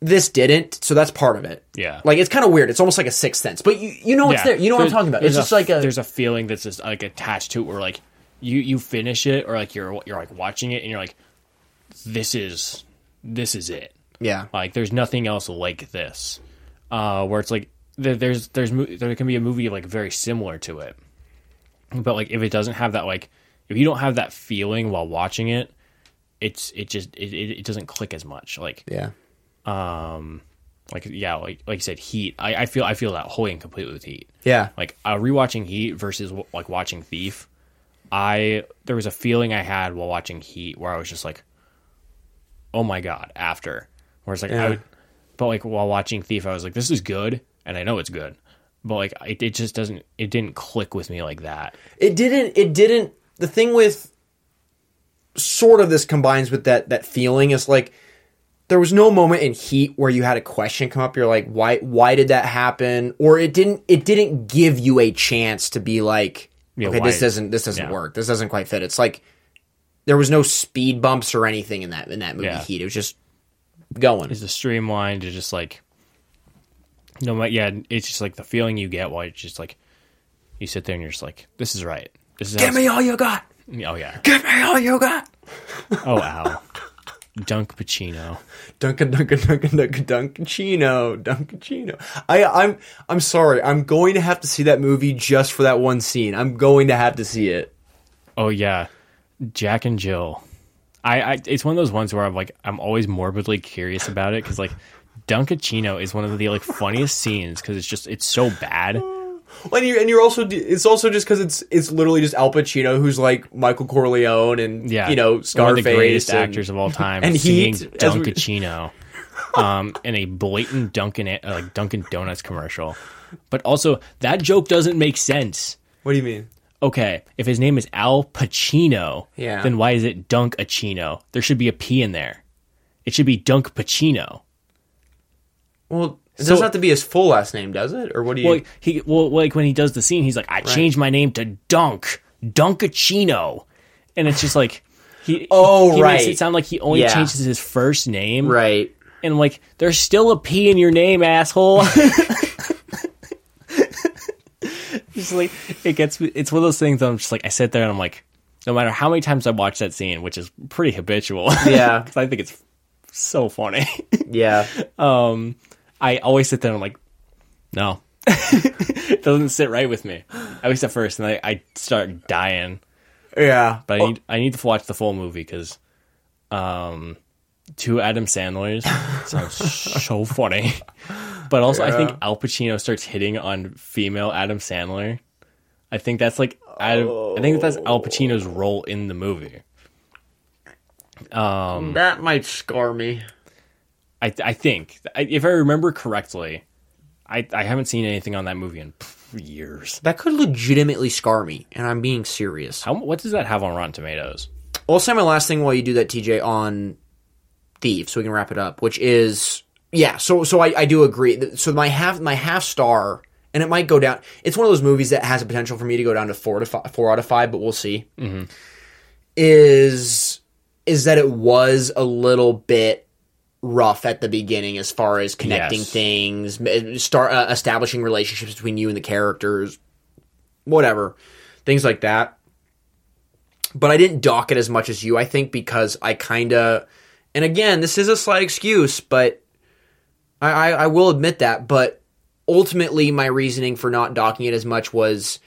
This didn't, so that's part of it. yeah. Like it's kind of weird. It's almost like a sixth sense, but you you know it's Yeah. there. You know what I'm There's- talking about. It's there's just like a there's a feeling that's just like attached to it where like you you finish it or like you're you're like watching it and you're like this is this is it. yeah Like there's nothing else like this. Uh, where it's like there's there's there can be a movie like very similar to it, but like if it doesn't have that like if you don't have that feeling while watching it, it's it just it, it, doesn't click as much. Like yeah um like yeah like like you said Heat. I, I feel I feel that wholly and completely with Heat yeah like uh, rewatching Heat versus like watching Thief, I there was a feeling I had while watching Heat where I was just like, oh my god, after where it's like, Yeah. I would, but like while watching Thief, I was like, this is good, and I know it's good, but like it, it just doesn't, it didn't click with me like that. it didn't it didn't the thing with sort of this combines with that that feeling is like there was no moment in heat where you had a question come up you're like why why did that happen or it didn't it didn't give you a chance to be like Yeah, okay why- this doesn't this doesn't yeah. work this doesn't quite fit it's like there was no speed bumps or anything in that in that movie Yeah. heat it was just going It's a streamlined, to just like, no, ma- yeah, it's just like the feeling you get while it's just like, you sit there and you're just like, this is right. This is how give me all you got Oh yeah. give me all you got <laughs> Oh ow. Dunk Pacino. Duncan, Duncan, Duncan, Duncan, Duncancino, Duncancino. I, I'm, I'm sorry. I'm going to have to see that movie just for that one scene. I'm going to have to see it. Oh yeah, Jack and Jill. I, I it's one of those ones where I'm like I'm always morbidly curious about it because like Dunkaccino is one of the like funniest scenes because it's just it's so bad. And you're, and you're also, it's also just because it's, it's literally just Al Pacino who's like Michael Corleone and Yeah, you know one Scarface of the greatest and- actors of all time, <laughs> and singing Heat, we- Dunkaccino, um, in a blatant Dunkin' uh, like Dunkin' Donuts commercial. But also that joke doesn't make sense. What do you mean? Okay, if his name is Al Pacino, Yeah. then why is it Dunk Achino? There should be a P in there. It should be Dunk Pacino. Well, it So- doesn't have to be his full last name, does it? Or what do you? Well, he well like when he does the scene, he's like, "I changed my name to Dunk Dunkaccino," and it's just like he Oh, he makes right. it sound like he only Yeah. changes his first name, right. and like there's still a P in your name, asshole. <laughs> just like it gets me. It's one of those things. That I'm just like I sit there and I'm like, no matter how many times I watch that scene, which is pretty habitual. <laughs> Yeah. 'cause I think it's so funny. yeah. <laughs> um, I always sit there and I'm like, no, <laughs> it doesn't sit right with me. At least at first, and I, I start dying. Yeah. But I need I need to watch the full movie because, um, two Adam Sandler's sounds <laughs> so funny. But also, I think Al Pacino starts hitting on female Adam Sandler. I think that's like Adam. I think that's Al Pacino's role in the movie. Um, that might scar me. I I think I, if I remember correctly, I I haven't seen anything on that movie in <laughs> years. That could legitimately scar me, and I'm being serious. How what does that have on Rotten Tomatoes? I'll say my last thing while you do that, TJ, on Thief, so we can wrap it up. Which is, yeah. So, so I, I do agree. So my half, my half star, and it might go down. It's one of those movies that has a potential for me to go down to four to five, four out of five, but we'll see. Mm-hmm. Is is that it was a little bit rough at the beginning as far as connecting Yes. things, start uh, establishing relationships between you and the characters, whatever, things like that but I didn't dock it as much as you. I think because I kind of, and again, this is a slight excuse, but I, I, I will admit that. But ultimately, my reasoning for not docking it as much was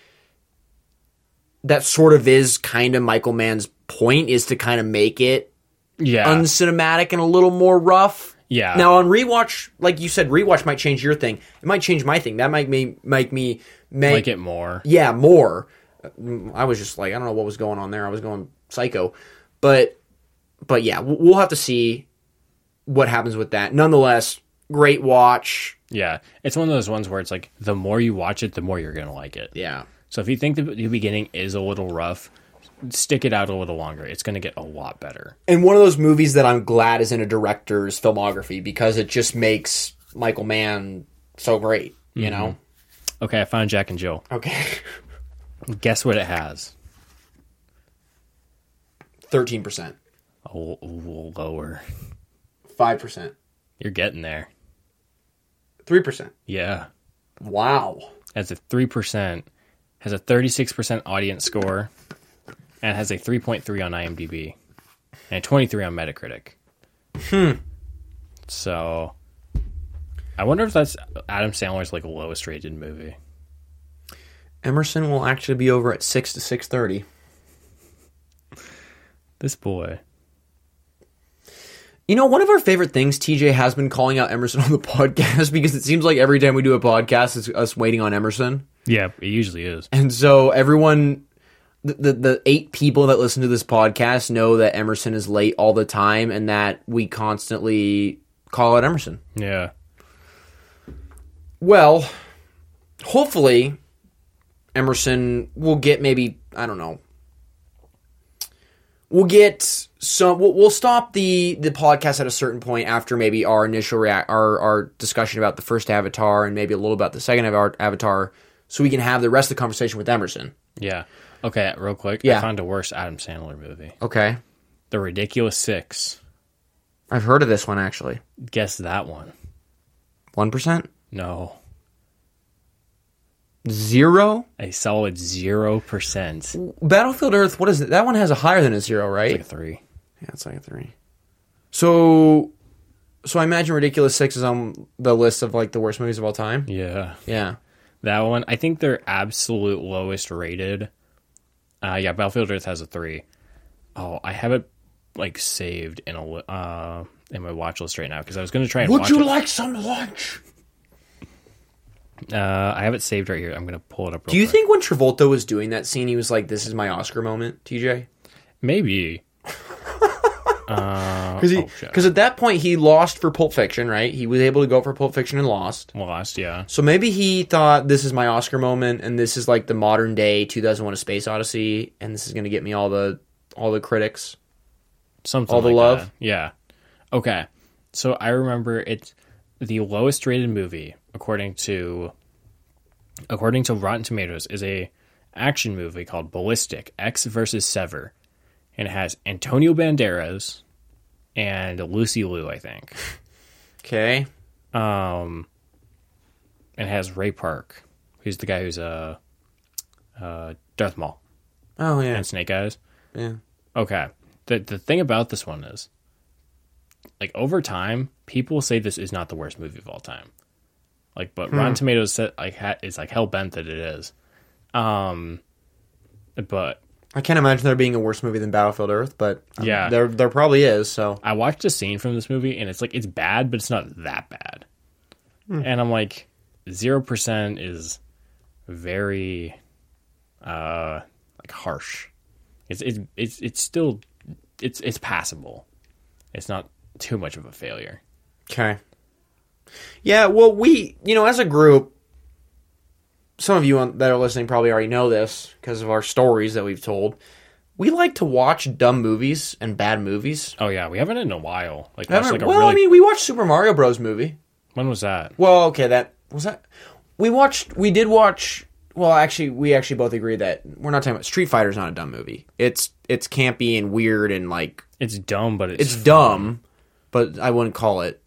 that sort of is kind of Michael Mann's point is to kind of make it Yeah, uncinematic and a little more rough. yeah. Now on rewatch, like you said, rewatch might change your thing. It might change my thing. That might me make me make like it more. yeah, more. Mm, I was just like, I don't know what was going on there. I was going psycho, but but yeah, we'll we'll have to see what happens with that. Nonetheless, great watch. Yeah, it's one of those ones where it's like the more you watch it, the more you're gonna like it. Yeah, So if you think the, the beginning is a little rough, stick it out a little longer. It's gonna get a lot better. and one of those movies that I'm glad is in a director's filmography because it just makes Michael Mann so great. You mm-hmm. know. Okay, I found Jack and Jill. Okay, <laughs> Guess what it has? thirteen percent, A l- l- lower. five percent, You're getting there. three percent. Yeah, Wow. has a three percent, has a thirty six percent audience score, and has a three point three on IMDb, and a twenty three on Metacritic. Hmm. So, I wonder if that's Adam Sandler's like lowest rated movie. Emerson will actually be over at six to six thirty. This boy. You know, one of our favorite things, TJ has been calling out Emerson <laughs> on the podcast because it seems like every time we do a podcast, it's us waiting on Emerson. Yeah, it usually is. And so everyone, the, the, the eight people that listen to this podcast know that Emerson is late all the time and that we constantly call out Emerson. Yeah. Well, hopefully, Emerson will get maybe, I don't know. We'll get some. We'll, we'll stop the the podcast at a certain point after maybe our initial react, our our discussion about the first Avatar and maybe a little about the second Ava- Avatar, so we can have the rest of the conversation with Emerson. Yeah. Okay, real quick. Yeah. I found a worse Adam Sandler movie. Okay, The Ridiculous Six. I've heard of this one actually. Guess that one. One percent, No. zero. A solid zero percent. Battlefield Earth. What is it? That one has a higher than a zero, right? Like a three. Yeah, it's like a three. So, so I imagine Ridiculous Six is on the list of like the worst movies of all time. Yeah. Yeah. That one, I think they're absolute lowest rated. Uh, yeah, Battlefield Earth has a three. Oh, I have it like saved in a uh in my watch list right now because I was going to try and watch it. like some lunch? Uh, I have it saved right here. I'm going to pull it up. Real Do you quick. think when Travolta was doing that scene, he was like, "This is my Oscar moment"? TJ, maybe? Uh, because oh, because at that point he lost for Pulp Fiction, right? He was able to go for Pulp Fiction and lost. lost. Yeah, So maybe he thought this is my Oscar moment, and this is like the modern day 2001: A Space Odyssey, and this is going to get me all the all the critics. something. All the like love? that. Yeah. Okay. So I remember it's the lowest rated movie according to according to Rotten Tomatoes is a action movie called Ballistic Ecks versus Sever, and it has Antonio Banderas and Lucy Liu, I think. Okay. Um, and it has Ray Park, who's the guy who's uh uh, Darth Maul Oh yeah, and Snake Eyes. yeah. Okay. The the thing about this one is, like over time, people say this is not the worst movie of all time. Like, but Rotten Tomatoes said like ha- is like hell bent that it is. Um, but I can't imagine there being a worse movie than Battlefield Earth, but um, Yeah. there there probably is. So I watched a scene from this movie and it's like it's bad, but it's not that bad. And I'm like, zero percent is very uh like harsh. It's it's it's it's still it's it's passable. It's not too much of a failure. okay. Yeah, well, we you know as a group, some of you on, that are listening probably already know this because of our stories that we've told. We like to watch dumb movies and bad movies. Oh yeah, we haven't in a while. Like, like a well, really, I mean, we watched Super Mario Bros. movie. when was that? Well, okay, that was that. We watched. We did watch. Well, actually, we actually both agree that we're not talking about Street Fighter's not a dumb movie. It's it's campy and weird and like It's dumb, but it's, it's dumb, but I wouldn't call it.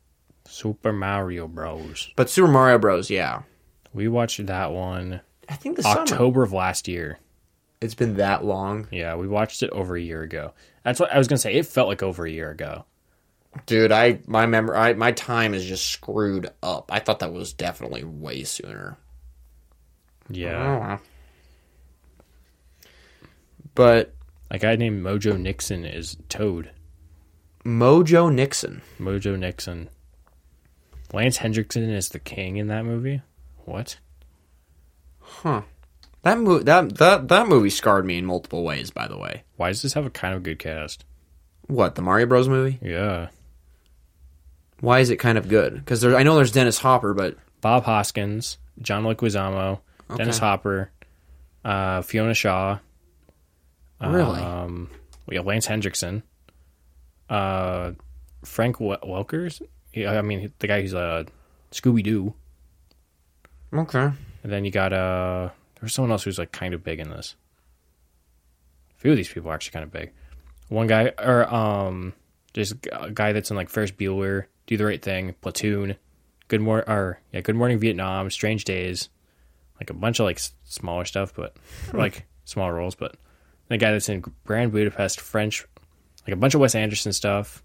Super Mario Bros. But Super Mario Bros. Yeah, We watched that one I think the summer. October of last year. It's been that long, Yeah, we watched it over a year ago. That's what I was gonna say. It felt like over a year ago. dude. I my memory, I, my time is just screwed up. I thought that was definitely way sooner. Yeah, Oh. But a guy named Mojo Nixon is Toad. Mojo Nixon. Mojo Nixon. Lance Henriksen is the king in that movie. What? Huh. That movie that that that movie scarred me in multiple ways. By the way, Why does this have a kind of good cast? what the Mario Bros. movie? Yeah, Why is it kind of good? Because I know there's Dennis Hopper, but Bob Hoskins, John Leguizamo, Dennis Hopper, uh, Fiona Shaw. Really? Um, we have Lance Henriksen, uh, Frank Wel- Welkers. I mean the guy who's uh, Scooby Doo. Okay. And then you got uh there was someone else who's like kind of big in this. A few of these people are actually kind of big. One guy or um there's a guy that's in like Ferris Bueller, Do the Right Thing, Platoon, Good Morning or yeah, Good Morning Vietnam, Strange Days, like a bunch of like s- smaller stuff, but like small roles. But the guy that's in Grand Budapest, French, like a bunch of Wes Anderson stuff,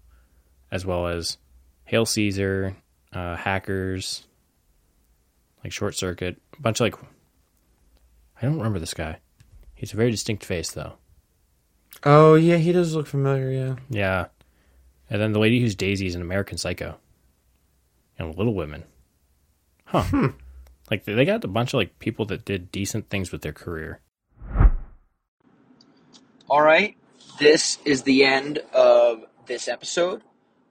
as well as Hail Caesar, uh, Hackers, like Short Circuit, a bunch of like I don't remember this guy. He's a very distinct face though. Oh yeah, he does look familiar. Yeah. Yeah. And then the lady who's Daisy is an American Psycho. And Little Women. Huh. Hmm. Like they got a bunch of like people that did decent things with their career. All right, this is the end of this episode.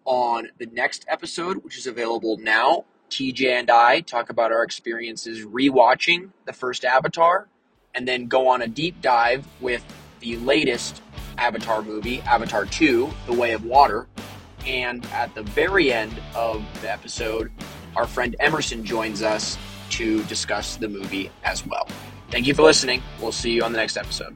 On the next episode, which is available now, TJ and I talk about our experiences rewatching the first Avatar and then go on a deep dive with the latest Avatar movie, Avatar 2 The Way of Water. And at the very end of the episode, our friend Emerson joins us to discuss the movie as well. Thank you for listening. We'll see you on the next episode.